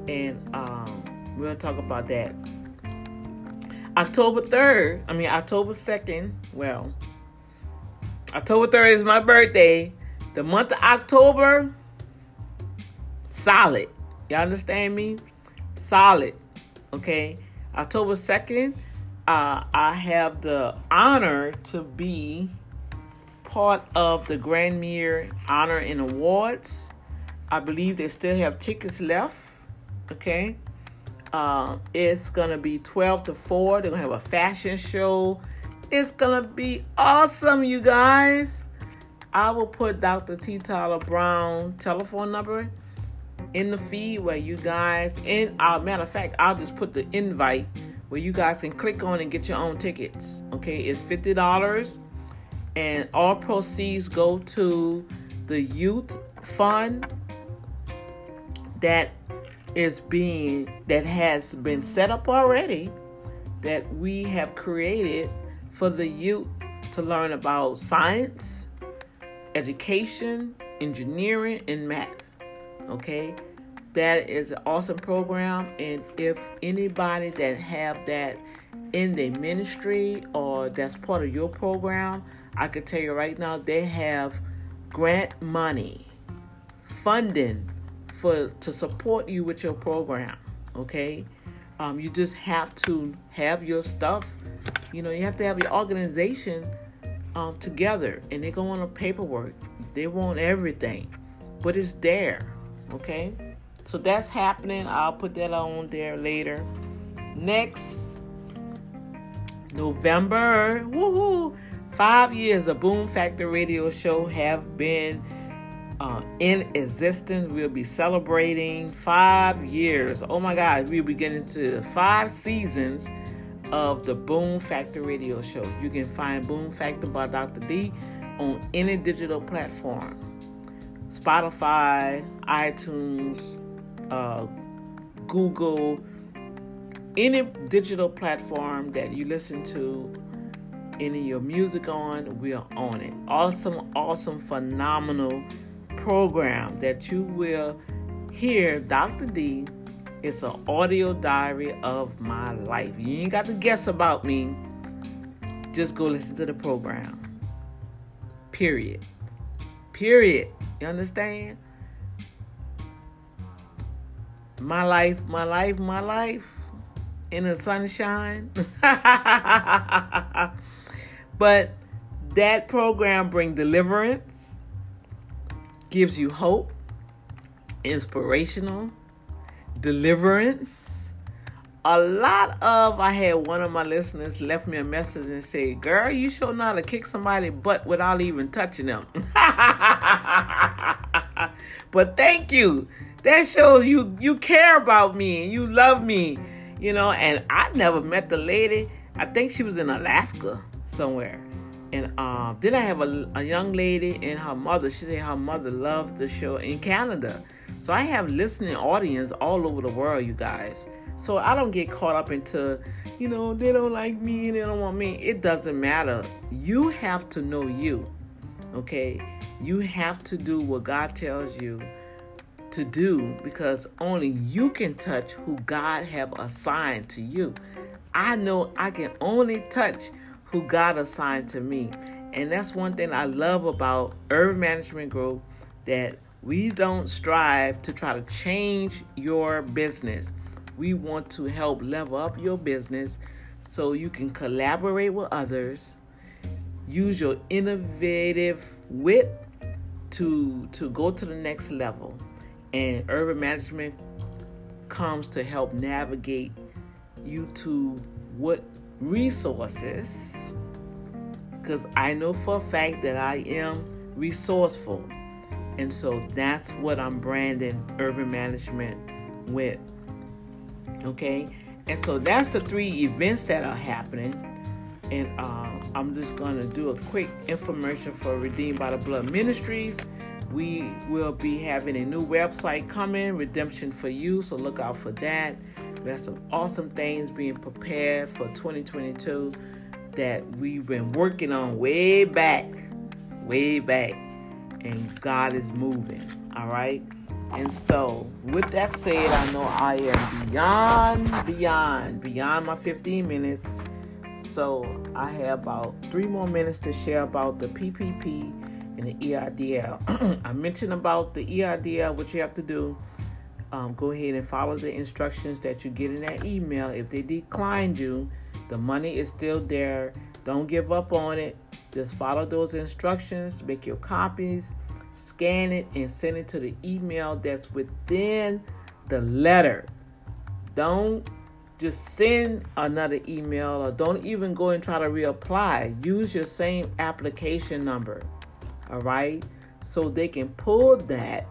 and um, we'll talk about that. October 3rd, I mean, October 2nd, well, October 3rd is my birthday. The month of October, solid. Y'all understand me? Solid. Okay. October 2nd, uh, I have the honor to be part of the Grandmere Honor and Awards. I believe they still have tickets left. Okay. Uh, it's going to be 12 to 4. They're going to have a fashion show. It's going to be awesome, you guys. I will put Dr. T. Tyler Brown telephone number in the feed where you guys, and uh, matter of fact, I'll just put the invite where you guys can click on and get your own tickets. Okay, it's fifty dollars, and all proceeds go to the youth fund that is being that has been set up already that we have created for the youth to learn about science, education, engineering, and math okay that is an awesome program and if anybody that have that in their ministry or that's part of your program i can tell you right now they have grant money funding for to support you with your program okay Um, you just have to have your stuff. You know, you have to have your organization um, together, and they go on a paperwork. They want everything, but it's there. Okay, so that's happening. I'll put that on there later. Next November, woohoo! Five years of Boom Factor Radio Show have been uh, in existence. We'll be celebrating five years. Oh my God, we'll be getting to five seasons of the Boom Factor Radio Show. You can find Boom Factor by Dr. D on any digital platform Spotify, iTunes, uh, Google, any digital platform that you listen to any of your music on, we are on it. Awesome, awesome, phenomenal program that you will hear Dr. D. It's an audio diary of my life. You ain't got to guess about me. Just go listen to the program. Period. Period. You understand? My life, my life, my life in the sunshine. [laughs] but that program bring deliverance, gives you hope, inspirational, deliverance. A lot of I had one of my listeners left me a message and say, "Girl, you sure know how to kick somebody butt without even touching them." [laughs] but thank you. That shows you you care about me and you love me you know, and I never met the lady. I think she was in Alaska somewhere. And uh, then I have a, a young lady and her mother. She said her mother loves the show in Canada. So I have listening audience all over the world, you guys. So I don't get caught up into, you know, they don't like me and they don't want me. It doesn't matter. You have to know you. Okay? You have to do what God tells you to do because only you can touch who God have assigned to you. I know I can only touch who God assigned to me. And that's one thing I love about Urban Management Group that we don't strive to try to change your business. We want to help level up your business so you can collaborate with others, use your innovative wit to to go to the next level and urban management comes to help navigate you to what resources because I know for a fact that I am resourceful. And so that's what I'm branding urban management with. Okay? And so that's the three events that are happening. And uh, I'm just going to do a quick infomercial for Redeemed by the Blood Ministries. We will be having a new website coming, Redemption for You, so look out for that. We have some awesome things being prepared for 2022 that we've been working on way back, way back, and God is moving. All right. And so, with that said, I know I am beyond, beyond, beyond my 15 minutes. So, I have about three more minutes to share about the PPP and the EIDL. [clears throat] I mentioned about the EIDL, what you have to do. Um, go ahead and follow the instructions that you get in that email. If they declined you, the money is still there. Don't give up on it. Just follow those instructions, make your copies, scan it, and send it to the email that's within the letter. Don't just send another email or don't even go and try to reapply. Use your same application number all right? So they can pull that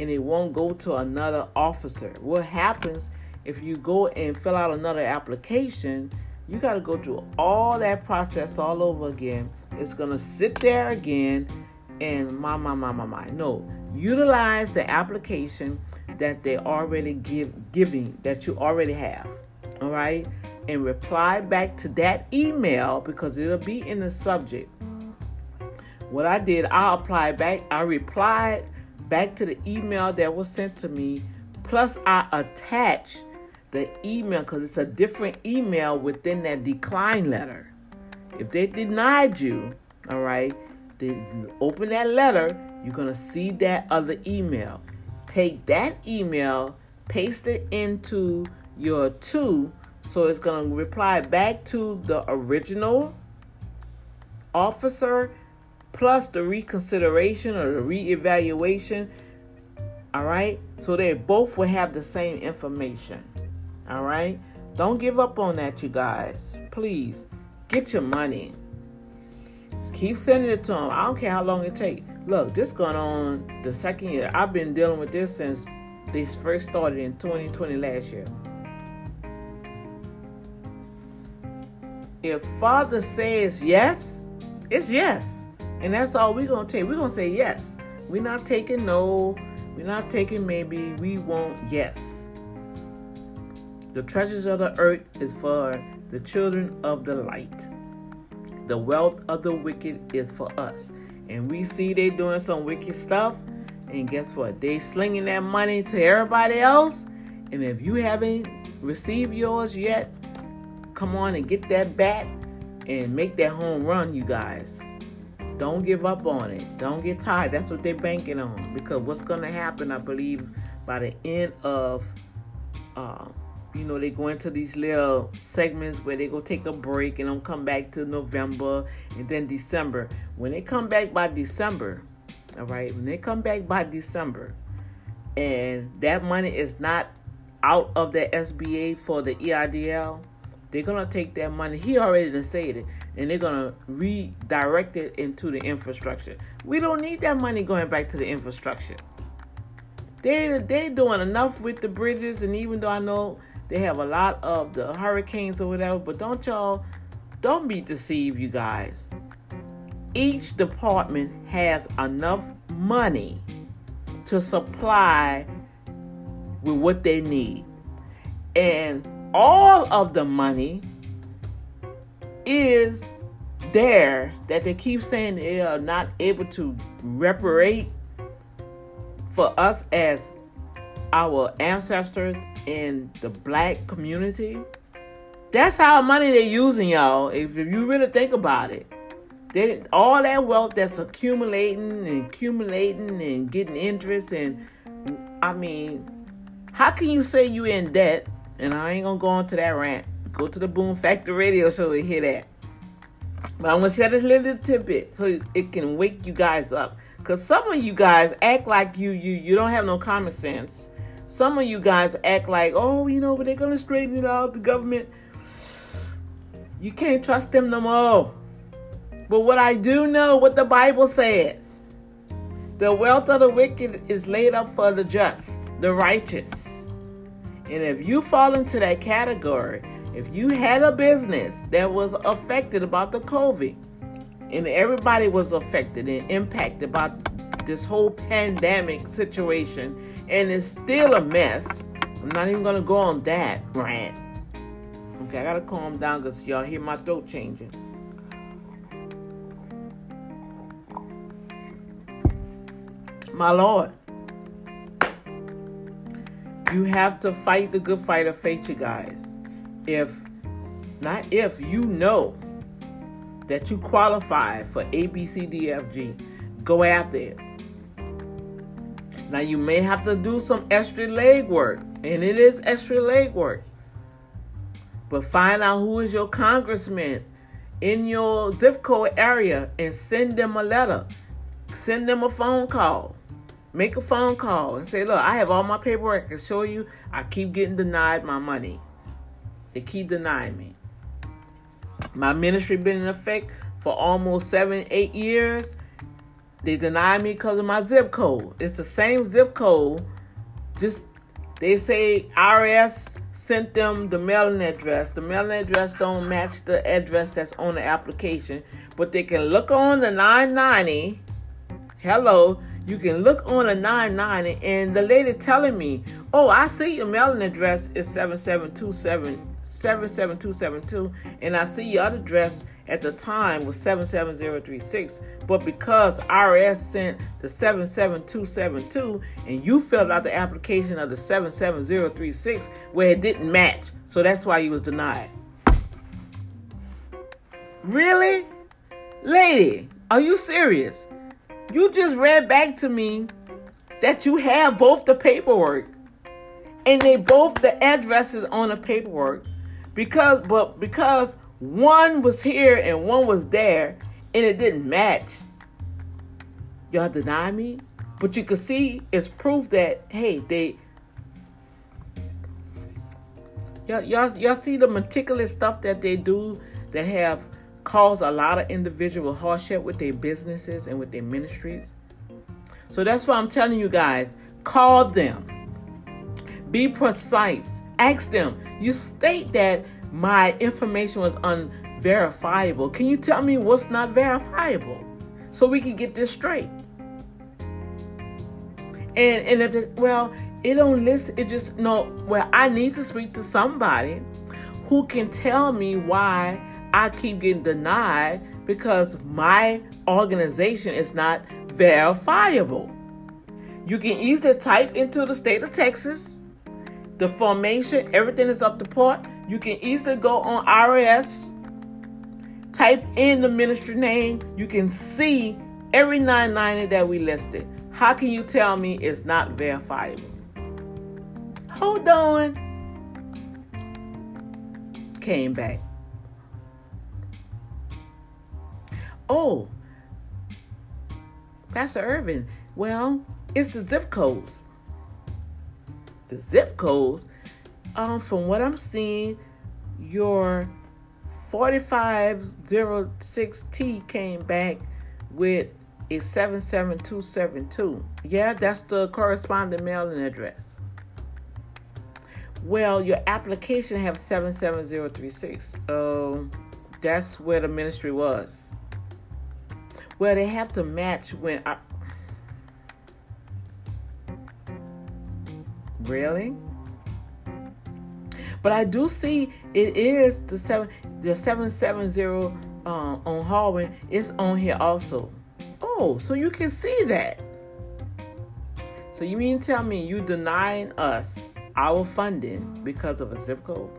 and it won't go to another officer. What happens if you go and fill out another application? You got to go through all that process all over again. It's going to sit there again and my, my, my, my, my. No, utilize the application that they already give giving that you already have. All right? And reply back to that email because it'll be in the subject what I did, I applied back, I replied back to the email that was sent to me, plus I attached the email because it's a different email within that decline letter. If they denied you, all right, then open that letter, you're gonna see that other email. Take that email, paste it into your to. So it's going to reply back to the original officer plus the reconsideration or the reevaluation. All right. So they both will have the same information. All right. Don't give up on that, you guys. Please get your money. Keep sending it to them. I don't care how long it takes. Look, this going on the second year. I've been dealing with this since they first started in 2020 last year. If Father says yes, it's yes. And that's all we're going to take. We're going to say yes. We're not taking no. We're not taking maybe. We want yes. The treasures of the earth is for the children of the light. The wealth of the wicked is for us. And we see they doing some wicked stuff. And guess what? They slinging that money to everybody else. And if you haven't received yours yet, come on and get that bat and make that home run, you guys. Don't give up on it. Don't get tired. That's what they're banking on. Because what's going to happen, I believe, by the end of uh, you know, they go into these little segments where they go take a break and don't come back to November and then December. When they come back by December, all right, when they come back by December and that money is not out of the SBA for the EIDL, they're gonna take that money. He already said it, and they're gonna redirect it into the infrastructure. We don't need that money going back to the infrastructure. They they doing enough with the bridges, and even though I know they have a lot of the hurricanes or whatever, but don't y'all, don't be deceived, you guys. Each department has enough money to supply with what they need. And all of the money is there that they keep saying they are not able to reparate for us as our ancestors in the black community. That's how money they're using, y'all. If, if you really think about it, they all that wealth that's accumulating and accumulating and getting interest and I mean, how can you say you in debt? And I ain't gonna go into that rant. Go to the Boom Factor Radio Show to hear that. But I'm gonna share this little tidbit so it can wake you guys up. Cause some of you guys act like you you you don't have no common sense some of you guys act like, oh, you know, but they're gonna straighten it out. The government, you can't trust them no more. But what I do know, what the Bible says, the wealth of the wicked is laid up for the just, the righteous. And if you fall into that category, if you had a business that was affected about the COVID, and everybody was affected and impacted about this whole pandemic situation and it's still a mess. I'm not even gonna go on that rant. Okay, I gotta calm down because y'all hear my throat changing. My Lord, you have to fight the good fight of faith, you guys. If not, if you know that you qualify for A, B, C, D, F, G, go after it. Now you may have to do some extra leg work, and it is extra leg work. But find out who is your congressman in your zip code area and send them a letter. Send them a phone call. Make a phone call and say, look, I have all my paperwork. I can show you I keep getting denied my money. They keep denying me. My ministry been in effect for almost seven, eight years. They deny me because of my zip code. It's the same zip code. Just they say IRS sent them the mailing address. The mailing address don't match the address that's on the application, but they can look on the 990. Hello, you can look on the 990 and the lady telling me, "Oh, I see your mailing address is 7727 77272 and I see your other address at the time was 77036, but because IRS sent the 77272 and you filled out the application of the 77036 where it didn't match, so that's why you was denied. Really? Lady, are you serious? You just read back to me that you have both the paperwork and they both the addresses on the paperwork because but because one was here and one was there and it didn't match y'all deny me but you can see it's proof that hey they y'all, y'all, y'all see the meticulous stuff that they do that have caused a lot of individual hardship with their businesses and with their ministries so that's why i'm telling you guys call them be precise. Ask them. You state that my information was unverifiable. Can you tell me what's not verifiable so we can get this straight? And and if it, well, it don't list. It just no. Well, I need to speak to somebody who can tell me why I keep getting denied because my organization is not verifiable. You can easily type into the state of Texas the formation, everything is up to par. You can easily go on IRS, type in the ministry name. You can see every 990 that we listed. How can you tell me it's not verifiable? Hold on. Came back. Oh, Pastor Irvin, well, it's the zip codes the zip codes, um, from what I'm seeing, your 4506T came back with a 77272. Yeah, that's the corresponding mailing address. Well, your application have 77036. Um, that's where the ministry was. Well, they have to match when I, Really? But I do see it is the seven the seven seven zero um, on Harwin is on here also. Oh, so you can see that. So you mean tell me you denying us our funding because of a zip code?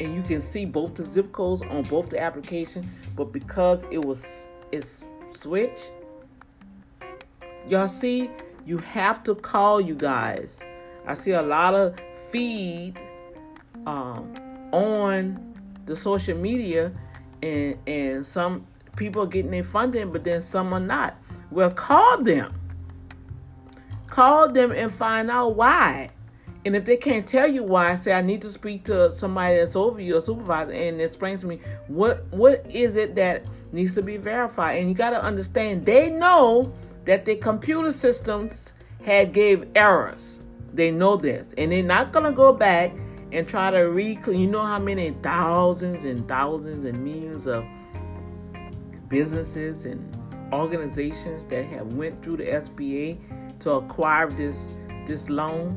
And you can see both the zip codes on both the application, but because it was it's switched, y'all see you have to call you guys. I see a lot of feed um, on the social media, and and some people are getting their funding, but then some are not. Well, call them. Call them and find out why. And if they can't tell you why, say I need to speak to somebody that's over you, a supervisor, and explain to me what what is it that needs to be verified. And you got to understand, they know that the computer systems had gave errors. They know this, and they're not gonna go back and try to reclaim. You know how many thousands and thousands and millions of businesses and organizations that have went through the SBA to acquire this this loan.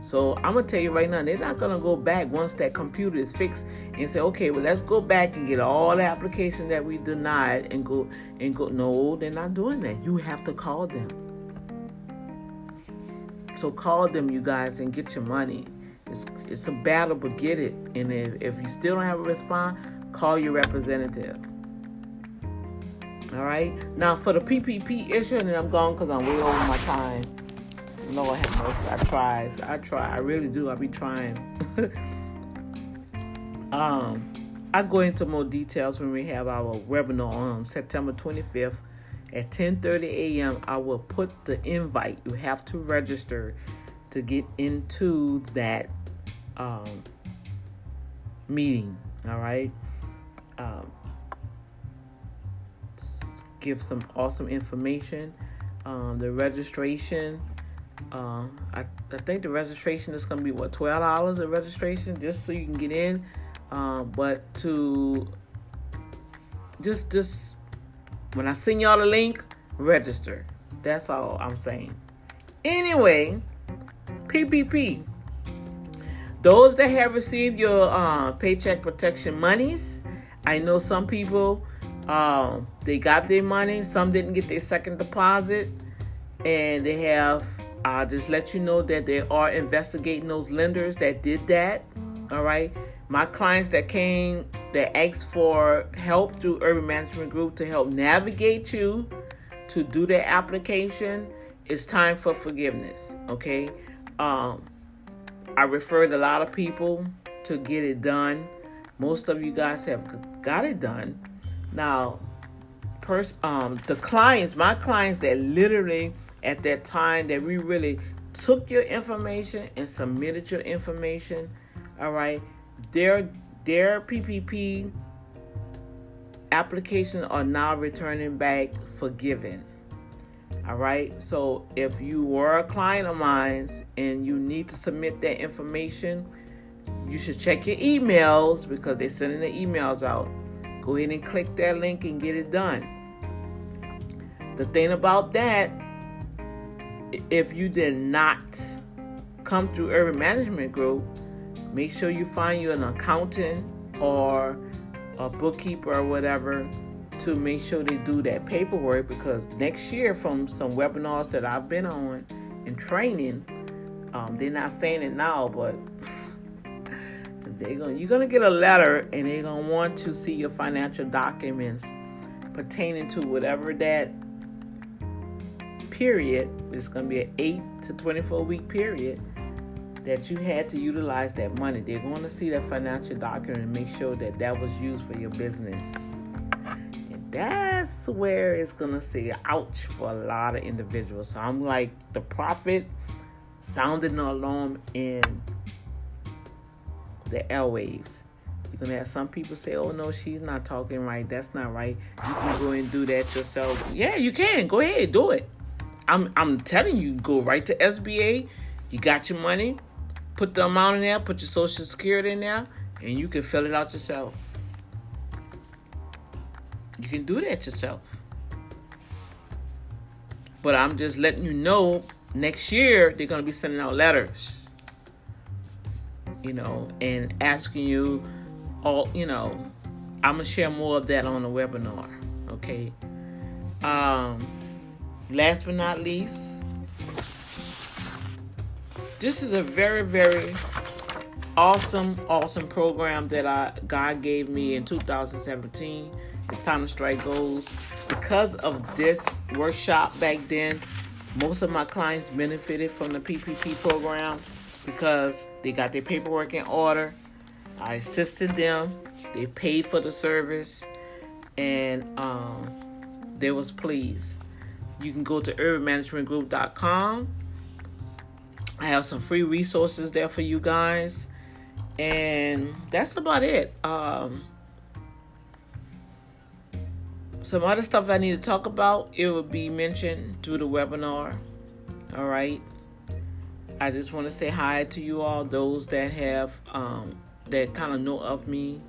So I'm gonna tell you right now, they're not gonna go back once that computer is fixed and say, okay, well let's go back and get all the applications that we denied and go and go. No, they're not doing that. You have to call them. So call them, you guys, and get your money. It's, it's a battle, but get it. And if, if you still don't have a response, call your representative. All right. Now for the PPP issue, and then I'm gone because I'm way over my time. Lord have mercy. I try. I try. I really do. I be trying. [laughs] um, I go into more details when we have our webinar on September 25th at 10:30 a.m. I will put the invite. You have to register to get into that um, meeting. All right. Um, give some awesome information. Um, the registration. Uh, I, I think the registration is going to be what twelve dollars a registration just so you can get in. Uh, but to just just when I send y'all the link, register. That's all I'm saying. Anyway, PPP. Those that have received your uh, paycheck protection monies, I know some people uh, they got their money, some didn't get their second deposit, and they have. I'll just let you know that they are investigating those lenders that did that. All right, my clients that came that asked for help through Urban Management Group to help navigate you to do their application it's time for forgiveness. Okay. Um, I referred a lot of people to get it done. Most of you guys have got it done. Now, pers- um, the clients, my clients that literally at that time that we really took your information and submitted your information, all right, their their PPP applications are now returning back forgiven. All right. So if you were a client of mine and you need to submit that information, you should check your emails because they're sending the emails out. Go ahead and click that link and get it done. The thing about that, if you did not come through Urban Management Group, make sure you find you an accountant or a bookkeeper or whatever to make sure they do that paperwork because next year from some webinars that I've been on and training, um, they're not saying it now, but [laughs] they're going you're gonna get a letter and they're gonna want to see your financial documents pertaining to whatever that period, is gonna be an eight to 24 week period that you had to utilize that money. They're going to see that financial document and make sure that that was used for your business. And that's where it's going to say ouch for a lot of individuals. So I'm like the prophet sounding the alarm in the airwaves. You're gonna have some people say, "Oh no, she's not talking right. That's not right." You can go and do that yourself. Yeah, you can. Go ahead, do it. I'm I'm telling you, go right to SBA. You got your money. Put the amount in there, put your social security in there, and you can fill it out yourself. You can do that yourself. But I'm just letting you know next year they're going to be sending out letters, you know, and asking you all, you know, I'm going to share more of that on the webinar, okay? Um, last but not least, this is a very, very awesome, awesome program that I God gave me in 2017. It's time to strike goals. Because of this workshop back then, most of my clients benefited from the PPP program because they got their paperwork in order. I assisted them. They paid for the service, and um, they was pleased. You can go to urbanmanagementgroup.com I have some free resources there for you guys. And that's about it. Um, some other stuff I need to talk about, it will be mentioned through the webinar. All right. I just want to say hi to you all, those that have, um, that kind of know of me.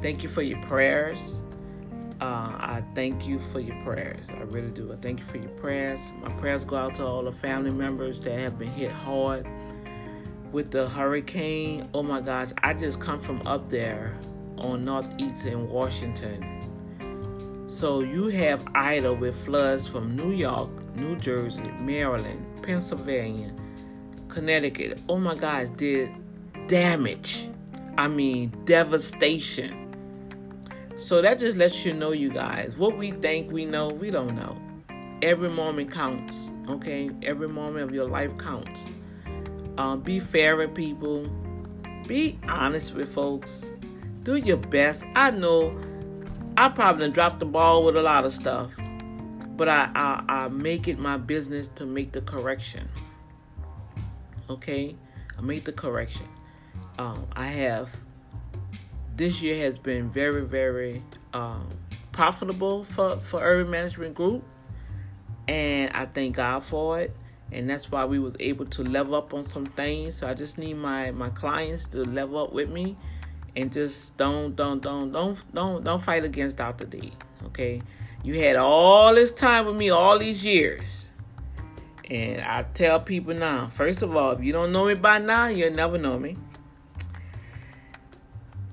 Thank you for your prayers. Uh, I thank you for your prayers. I really do. I thank you for your prayers. My prayers go out to all the family members that have been hit hard with the hurricane. Oh my gosh, I just come from up there on Northeast in Washington. So you have Ida with floods from New York, New Jersey, Maryland, Pennsylvania, Connecticut. Oh my gosh, did damage. I mean, devastation so that just lets you know, you guys, what we think we know, we don't know. Every moment counts, okay? Every moment of your life counts. Um, be fair with people. Be honest with folks. Do your best. I know I probably dropped the ball with a lot of stuff, but I, I, I make it my business to make the correction. Okay? I make the correction. Um, I have this year has been very, very um, profitable for, for Urban Management Group. And I thank God for it. And that's why we was able to level up on some things. So I just need my, my clients to level up with me and just don't don't don't don't don't don't fight against Dr. D. Okay. You had all this time with me all these years. And I tell people now, first of all, if you don't know me by now, you'll never know me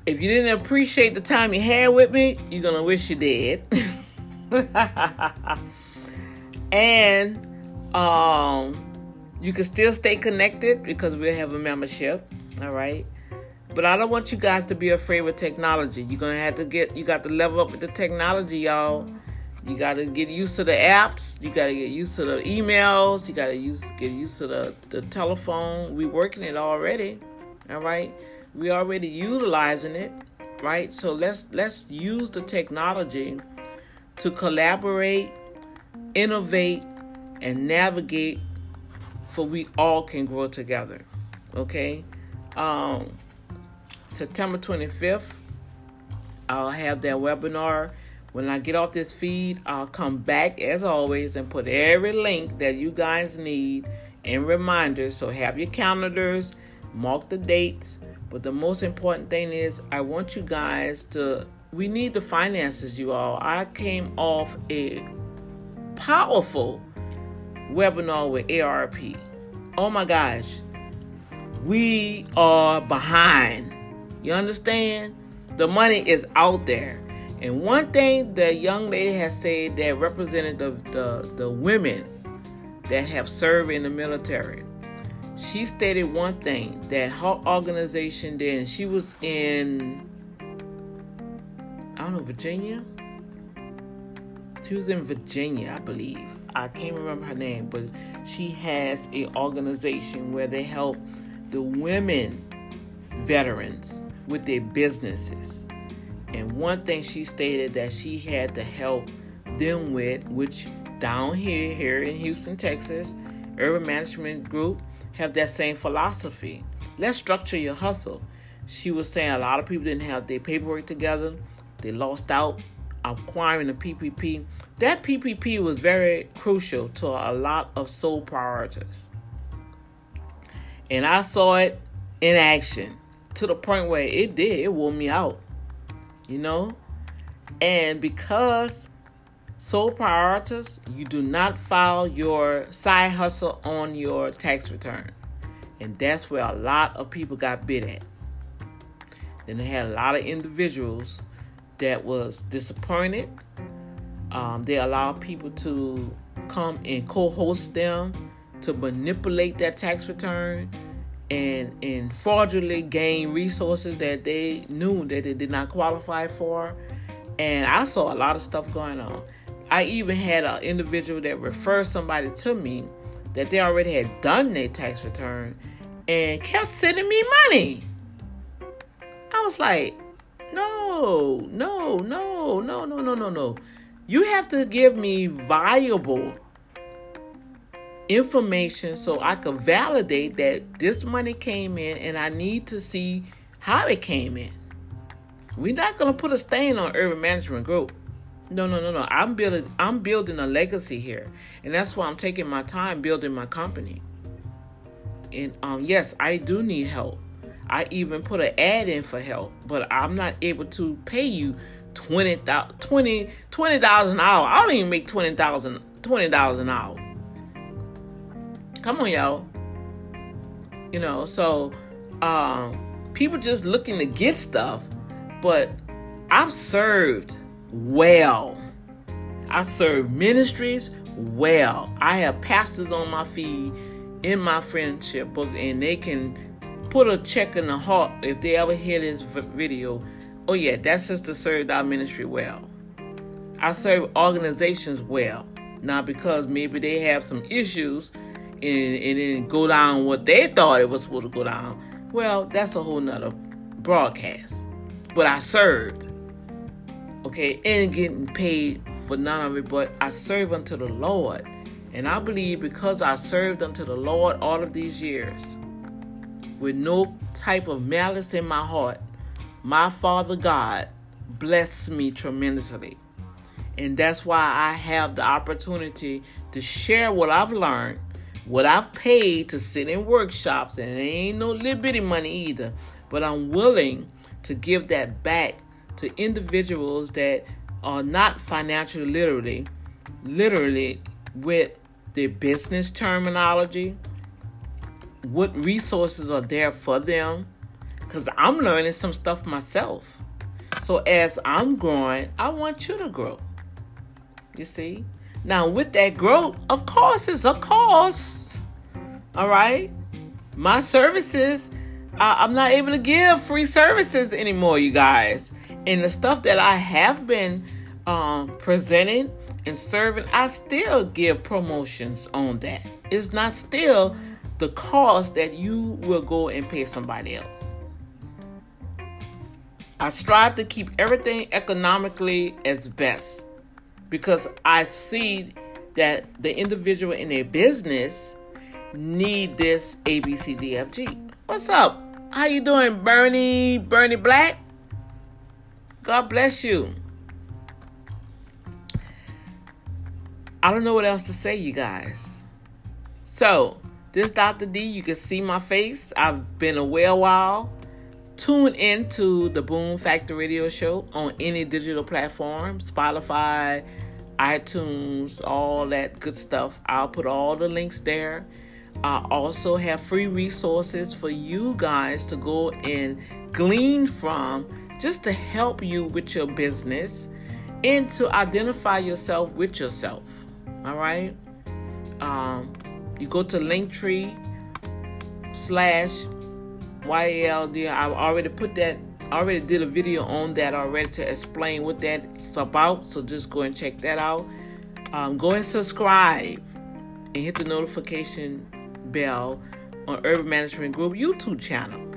if you didn't appreciate the time you had with me, you're gonna wish you did. [laughs] and um, you can still stay connected because we have a membership. All right. But I don't want you guys to be afraid with technology. You're gonna have to get you got to level up with the technology, y'all. You got to get used to the apps. You got to get used to the emails. You got to use get used to the, the telephone. We working it already. All right. We already utilizing it. Right. So let's let's use the technology to collaborate, innovate, and navigate for we all can grow together. Okay. Um, September 25th, I'll have that webinar when I get off this feed, I'll come back as always and put every link that you guys need and reminders. So have your calendars, mark the dates. But the most important thing is, I want you guys to, we need the finances, you all. I came off a powerful webinar with ARP. Oh my gosh, we are behind. You understand? The money is out there. And one thing the young lady has said that represented the, the, the women that have served in the military, she stated one thing that her organization did, she was in, I don't know, Virginia? She was in Virginia, I believe. I can't remember her name, but she has a organization where they help the women veterans with their businesses. And one thing she stated that she had to help them with, which down here, here in Houston, Texas, Urban Management Group have that same philosophy. Let's structure your hustle. She was saying a lot of people didn't have their paperwork together. They lost out acquiring the PPP. That PPP was very crucial to a lot of sole proprietors. And I saw it in action to the point where it did, it wore me out you know? And because sole proprietors, you do not file your side hustle on your tax return. And that's where a lot of people got bit at. Then they had a lot of individuals that was disappointed. Um, they allowed people to come and co-host them to manipulate that tax return and and fraudulently gain resources that they knew that they did not qualify for. And I saw a lot of stuff going on. I even had an individual that referred somebody to me that they already had done their tax return and kept sending me money. I was like, no, no, no, no, no, no, no, no. You have to give me viable information so I could validate that this money came in and I need to see how it came in. We're not gonna put a stain on urban management group. No, no, no, no. I'm building I'm building a legacy here. And that's why I'm taking my time building my company. And um yes, I do need help. I even put an ad in for help, but I'm not able to pay you 20 20 $20 an hour. I don't even make $20,000 $20 an hour. Come on, y'all. You know, so um, people just looking to get stuff, but I've served well. I serve ministries well. I have pastors on my feed in my friendship book, and they can put a check in the heart if they ever hear this video. Oh yeah, that sister served our ministry well. I serve organizations well. Now because maybe they have some issues and, and then go down what they thought it was supposed to go down. Well, that's a whole nother broadcast. But I served. Okay, and getting paid for none of it, but I serve unto the Lord. And I believe because I served unto the Lord all of these years, with no type of malice in my heart, my Father God blessed me tremendously. And that's why I have the opportunity to share what I've learned what I've paid to sit in workshops, and it ain't no little bitty money either, but I'm willing to give that back to individuals that are not financially literally, literally with their business terminology, what resources are there for them, because I'm learning some stuff myself. So as I'm growing, I want you to grow. You see? Now, with that growth, of course, it's a cost. All right. My services, I'm not able to give free services anymore, you guys. And the stuff that I have been um, presenting and serving, I still give promotions on that. It's not still the cost that you will go and pay somebody else. I strive to keep everything economically as best because I see that the individual in a business need this ABCDFG. What's up? How you doing, Bernie? Bernie Black? God bless you. I don't know what else to say, you guys. So, this Dr. D, you can see my face. I've been away a while. Tune into the Boom Factor Radio Show on any digital platform Spotify, iTunes, all that good stuff. I'll put all the links there. I also have free resources for you guys to go and glean from just to help you with your business and to identify yourself with yourself. All right. Um, you go to Linktree slash YLD. I already put that. I already did a video on that already to explain what that's about. So just go and check that out. Um, go and subscribe and hit the notification bell on Urban Management Group YouTube channel.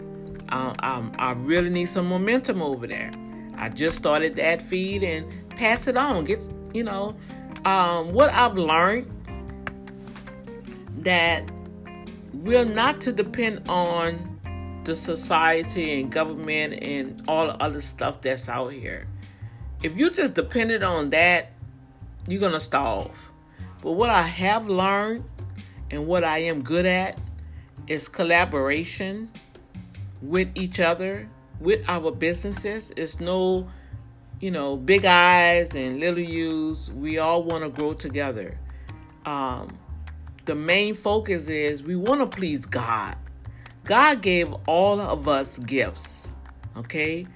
Um, I really need some momentum over there. I just started that feed and pass it on. Get you know um, what I've learned that we're not to depend on the society and government and all the other stuff that's out here. If you just depended on that, you're gonna starve. But what I have learned and what I am good at is collaboration with each other, with our businesses. It's no, you know, big eyes and little U's. We all want to grow together. Um, the main focus is we want to please God. God gave all of us gifts, okay?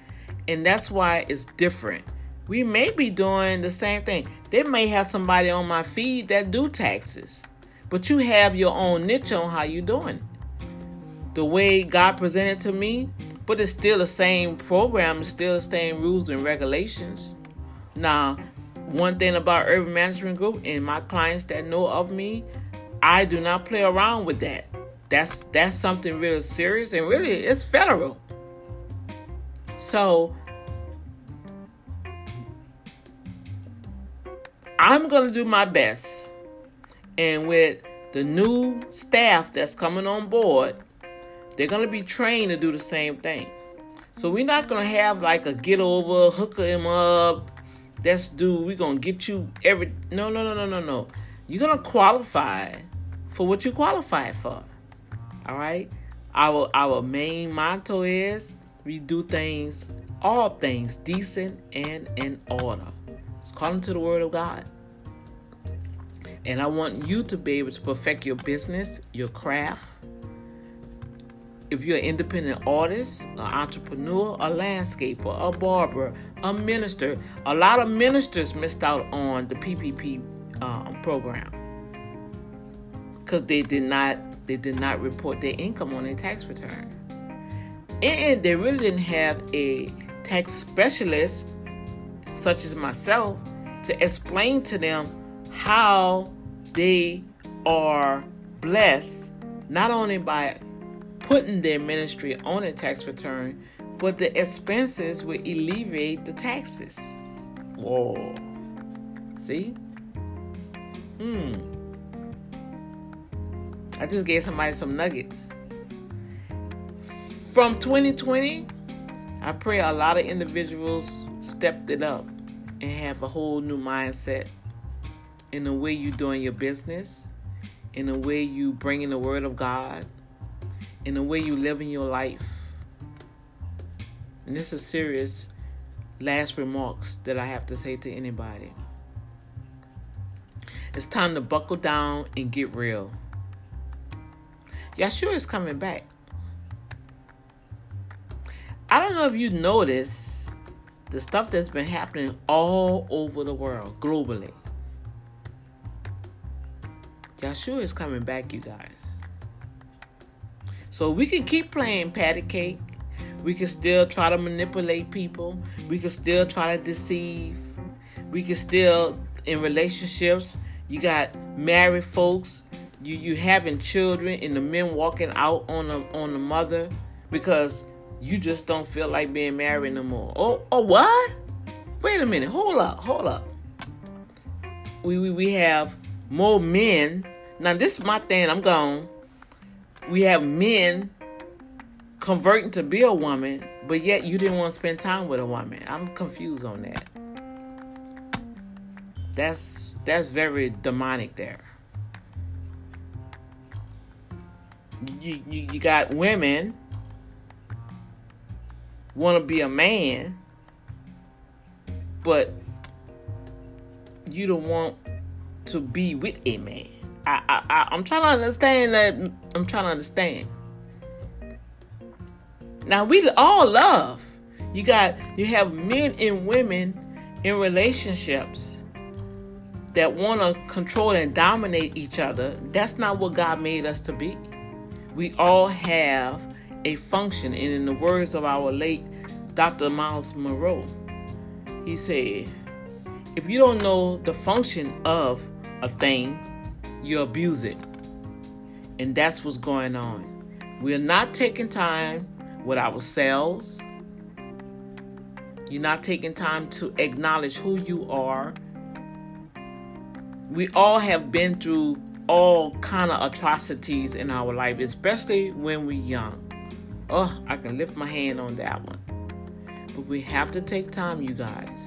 And that's why it's different. We may be doing the same thing. They may have somebody on my feed that do taxes. But you have your own niche on how you doing. The way God presented to me, but it's still the same program, still the same rules and regulations. Now, one thing about Urban Management Group and my clients that know of me, I do not play around with that. That's that's something really serious and really it's federal. So I'm gonna do my best and with the new staff that's coming on board, they're going to be trained to do the same thing. So we're not going to have like a get over, hook him up. That's do we're going to get you every No, no, no, no, no, no. You're going to qualify for what you qualify for. All right? Our our main motto is we do things all things decent and in order. It's according to the word of God. And I want you to be able to perfect your business, your craft. If you're an independent artist, an entrepreneur, a landscaper, a barber, a minister, a lot of ministers missed out on the PPP um, program. Because they did not they did not report their income on their tax return, and they really didn't have a tax specialist such as myself to explain to them how they are blessed not only by putting their ministry on a tax return, but the expenses will alleviate the taxes. Whoa. See? Hmm. I just gave somebody some nuggets. From 2020, I pray a lot of individuals stepped it up and have a whole new mindset in the way you doing your business, in the way you bringing the word of God, in the way you live in your life. And this is serious last remarks that I have to say to anybody. It's time to buckle down and get real. Yeshua is coming back. I don't know if you noticed the stuff that's been happening all over the world, globally. Yeshua is coming back, you guys. So we can keep playing patty cake. We can still try to manipulate people. We can still try to deceive. We can still in relationships. You got married folks. You you having children, and the men walking out on the on the mother because you just don't feel like being married no more. Oh, oh, what? Wait a minute. Hold up. Hold up. We we, we have more men. Now this is my thing. I'm gone. We have men converting to be a woman, but yet you didn't want to spend time with a woman. I'm confused on that. That's that's very demonic there. You, you, you got women want to be a man, but you don't want to be with a man. I, I, I'm trying to understand that. I'm trying to understand. Now we all love. You got you have men and women in relationships that want to control and dominate each other. That's not what God made us to be. We all have a function, and in the words of our late Dr. Myles Munroe, he said, "If you don't know the function of a thing, you abuse it." And that's what's going on. We're not taking time with ourselves. You're not taking time to acknowledge who you are. We all have been through all kind of atrocities in our life, especially when we're young. Oh, I can lift my hand on that one. But we have to take time, you guys,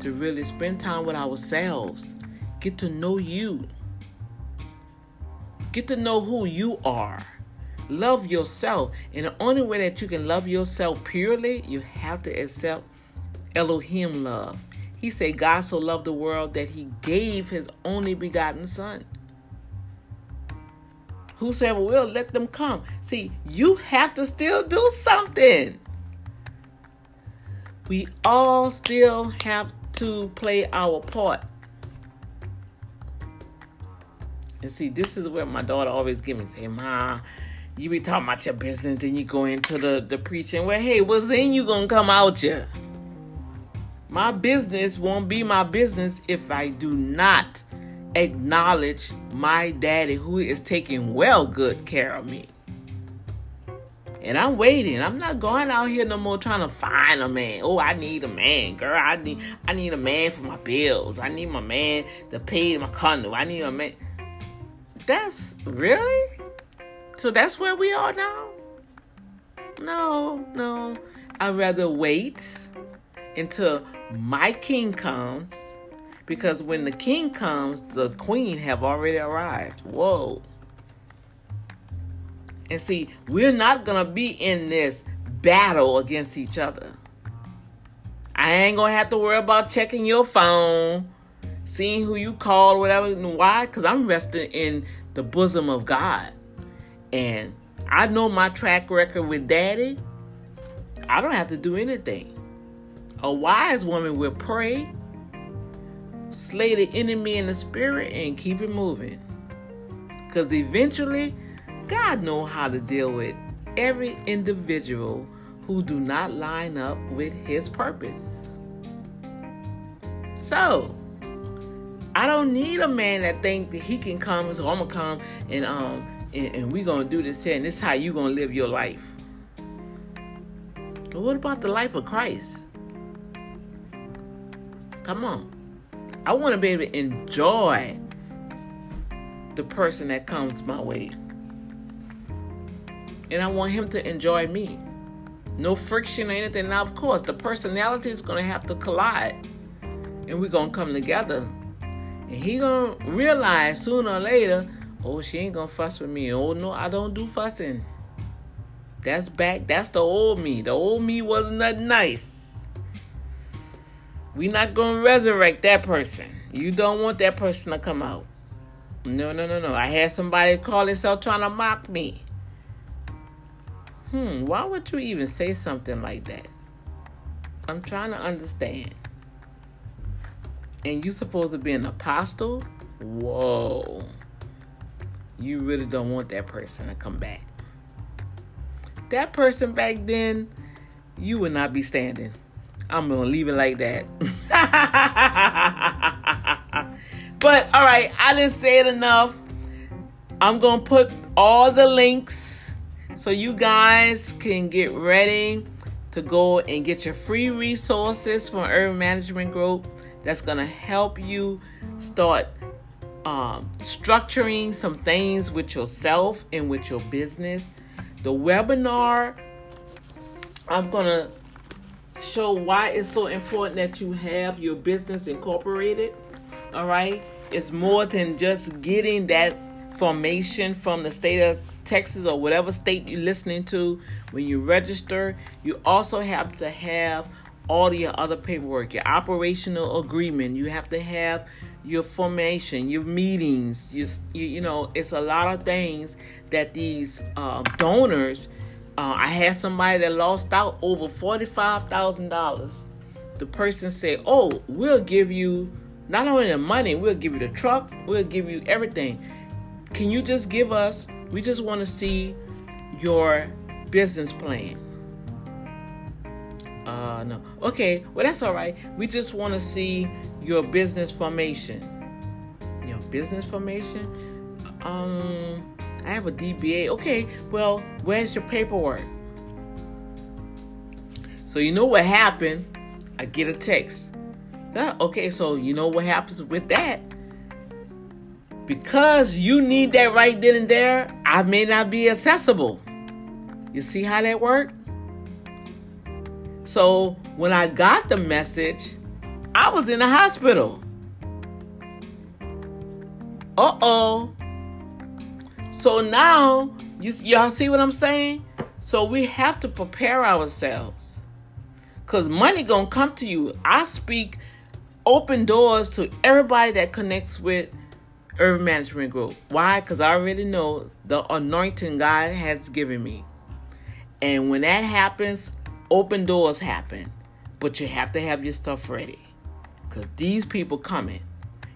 to really spend time with ourselves. Get to know you. Get to know who you are. Love yourself. And the only way that you can love yourself purely, you have to accept Elohim love. He said, God so loved the world that he gave his only begotten Son. Whosoever will, let them come. See, you have to still do something. We all still have to play our part. And see, this is where my daughter always give me say, Ma, you be talking about your business, then you go into the, the preaching. Well, hey, what's in you gonna come out ya? My business won't be my business if I do not acknowledge my daddy who is taking well good care of me. And I'm waiting. I'm not going out here no more trying to find a man. Oh, I need a man, girl. I need I need a man for my bills. I need my man to pay my condo. I need a man. That's really so that's where we are now? No, no. I'd rather wait until my king comes because when the king comes, the queen have already arrived. Whoa. And see, we're not going to be in this battle against each other. I ain't going to have to worry about checking your phone, seeing who you called, whatever. And Why? Because I'm resting in the bosom of God. And I know my track record with daddy. I don't have to do anything. A wise woman will pray, slay the enemy in the spirit, and keep it moving. Because eventually, God know how to deal with every individual who do not line up with his purpose. So, I don't need a man that think that he can come, so I'm gonna come and um and, and we're gonna do this here, and this is how you gonna live your life. But what about the life of Christ? Come on. I want to be able to enjoy the person that comes my way. And I want him to enjoy me. No friction or anything. Now, of course, the personality is to have to collide. And we're to come together. He to realize sooner or later Oh, she ain't gonna fuss with me. Oh no, I don't do fussing. That's back. That's the old me. The old me wasn't that nice. We not gonna resurrect that person. You don't want that person to come out. No, no, no, no. I had somebody call himself trying to mock me. Hmm, why would you even say something like that? I'm trying to understand. And you supposed to be an apostle? Whoa you really don't want that person to come back. That person back then, you would not be standing. I'm gonna leave it like that. [laughs] But all right, I didn't say it enough. I'm gonna put all the links so you guys can get ready to go and get your free resources from Urban Management Group that's gonna help you start um, structuring some things with yourself and with your business. The webinar, I'm gonna show why it's so important that you have your business incorporated. All right, it's more than just getting that formation from the state of Texas or whatever state you're listening to. When you register, you also have to have all your other paperwork, your operational agreement. You have to have your formation, your meetings. You, you, you know, it's a lot of things that these uh, donors. Uh, I had somebody that lost out over forty-five thousand dollars. The person said, "Oh, we'll give you not only the money, we'll give you the truck, we'll give you everything. Can you just give us? We just want to see your business plan." Uh, no. Okay, well, that's all right. We just want to see your business formation. Your business formation? Um, I have a DBA. Okay, well, where's your paperwork? So, you know what happened? I get a text. Okay, so you know what happens with that? Because you need that right then and there, I may not be accessible. You see how that works? So when I got the message, I was in the hospital. Uh oh. So now, you, y'all see what I'm saying? So we have to prepare ourselves. Because money gonna come to you. I speak open doors to everybody that connects with Urban Management Group. Why? Because I already know the anointing God has given me. And when that happens, open doors happen, but you have to have your stuff ready. Because these people coming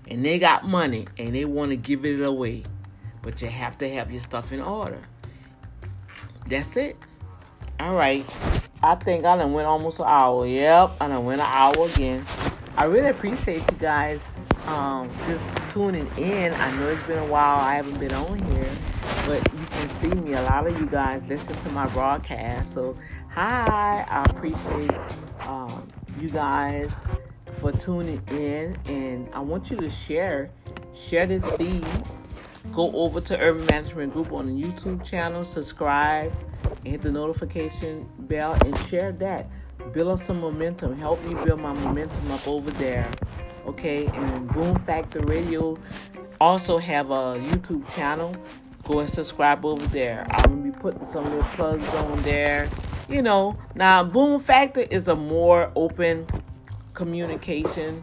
and they got money and they want to give it away. But you have to have your stuff in order. That's it. All right. I think I done went almost an hour. Yep, I done went an hour again. I really appreciate you guys um, just tuning in. I know it's been a while. I haven't been on here, but you can see me. A lot of you guys listen to my broadcast, so Hi, I appreciate um, you guys for tuning in, and I want you to share share this feed. Go over to Urban Management Group on the YouTube channel, subscribe, and hit the notification bell, and share that. Build up some momentum. Help me build my momentum up over there. Okay, and Boom Factor Radio also have a YouTube channel. Go and subscribe over there. I'm gonna be putting some little plugs on there you know, now Boom Factor is a more open communication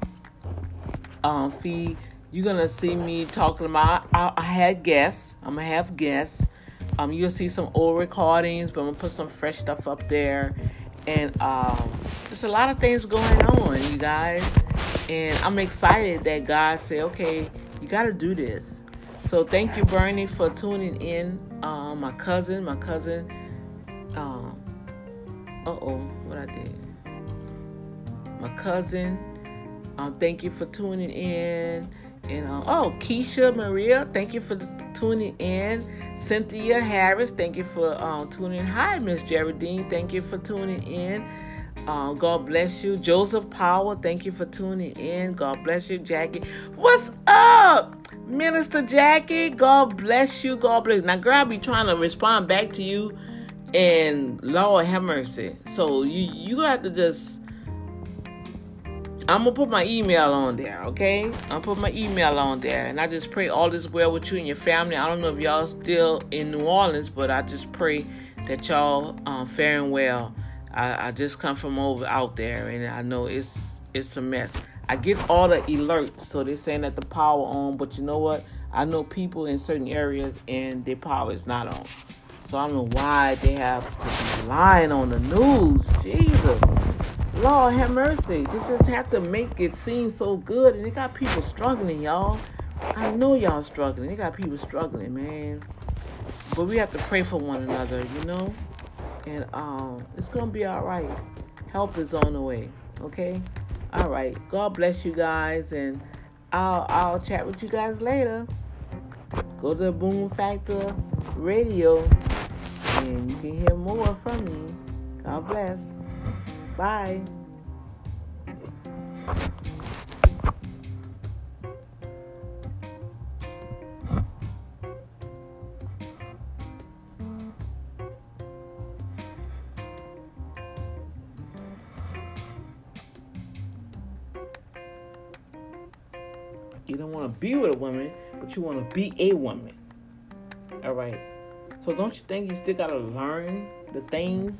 um, feed. You're gonna see me talking about. I, I had guests. I'm gonna have guests. Um, you'll see some old recordings, but I'm gonna put some fresh stuff up there. And um, there's a lot of things going on, you guys. And I'm excited that God said, "Okay, you got to do this." So thank you, Bernie, for tuning in. Um, my cousin, my cousin. Um, oh, what I did. My cousin, um, thank you for tuning in. And uh, oh, Keisha Maria, thank you for tuning in. Cynthia Harris, thank you for um, tuning in. Hi, Miss Geraldine, thank you for tuning in. Uh, God bless you. Joseph Powell, thank you for tuning in. God bless you, Jackie. What's up, Minister Jackie? God bless you. God bless. Now, girl, I be trying to respond back to you and Lord have mercy. So you you have to just I'm gonna put my email on there, okay? I'll put my email on there, and I just pray all is well with you and your family. I don't know if y'all still in New Orleans, but I just pray that y'all um, faring well. I, I just come from over out there, and I know it's it's a mess. I get all the alerts, so they're saying that the power on, but you know what? I know people in certain areas and their power is not on. So I don't know why they have to be lying on the news. Jesus. Lord have mercy. They just have to make it seem so good. And they got people struggling, y'all. I know y'all struggling. They got people struggling, man. But we have to pray for one another, you know? And um, it's going to be all right. Help is on the way, okay? All right. God bless you guys. And I'll I'll chat with you guys later. Go to Boom Factor Radio and you can hear more from me. God bless. Bye. You don't want to be with a woman, but you want to be a woman. All right. So don't you think you still gotta learn the things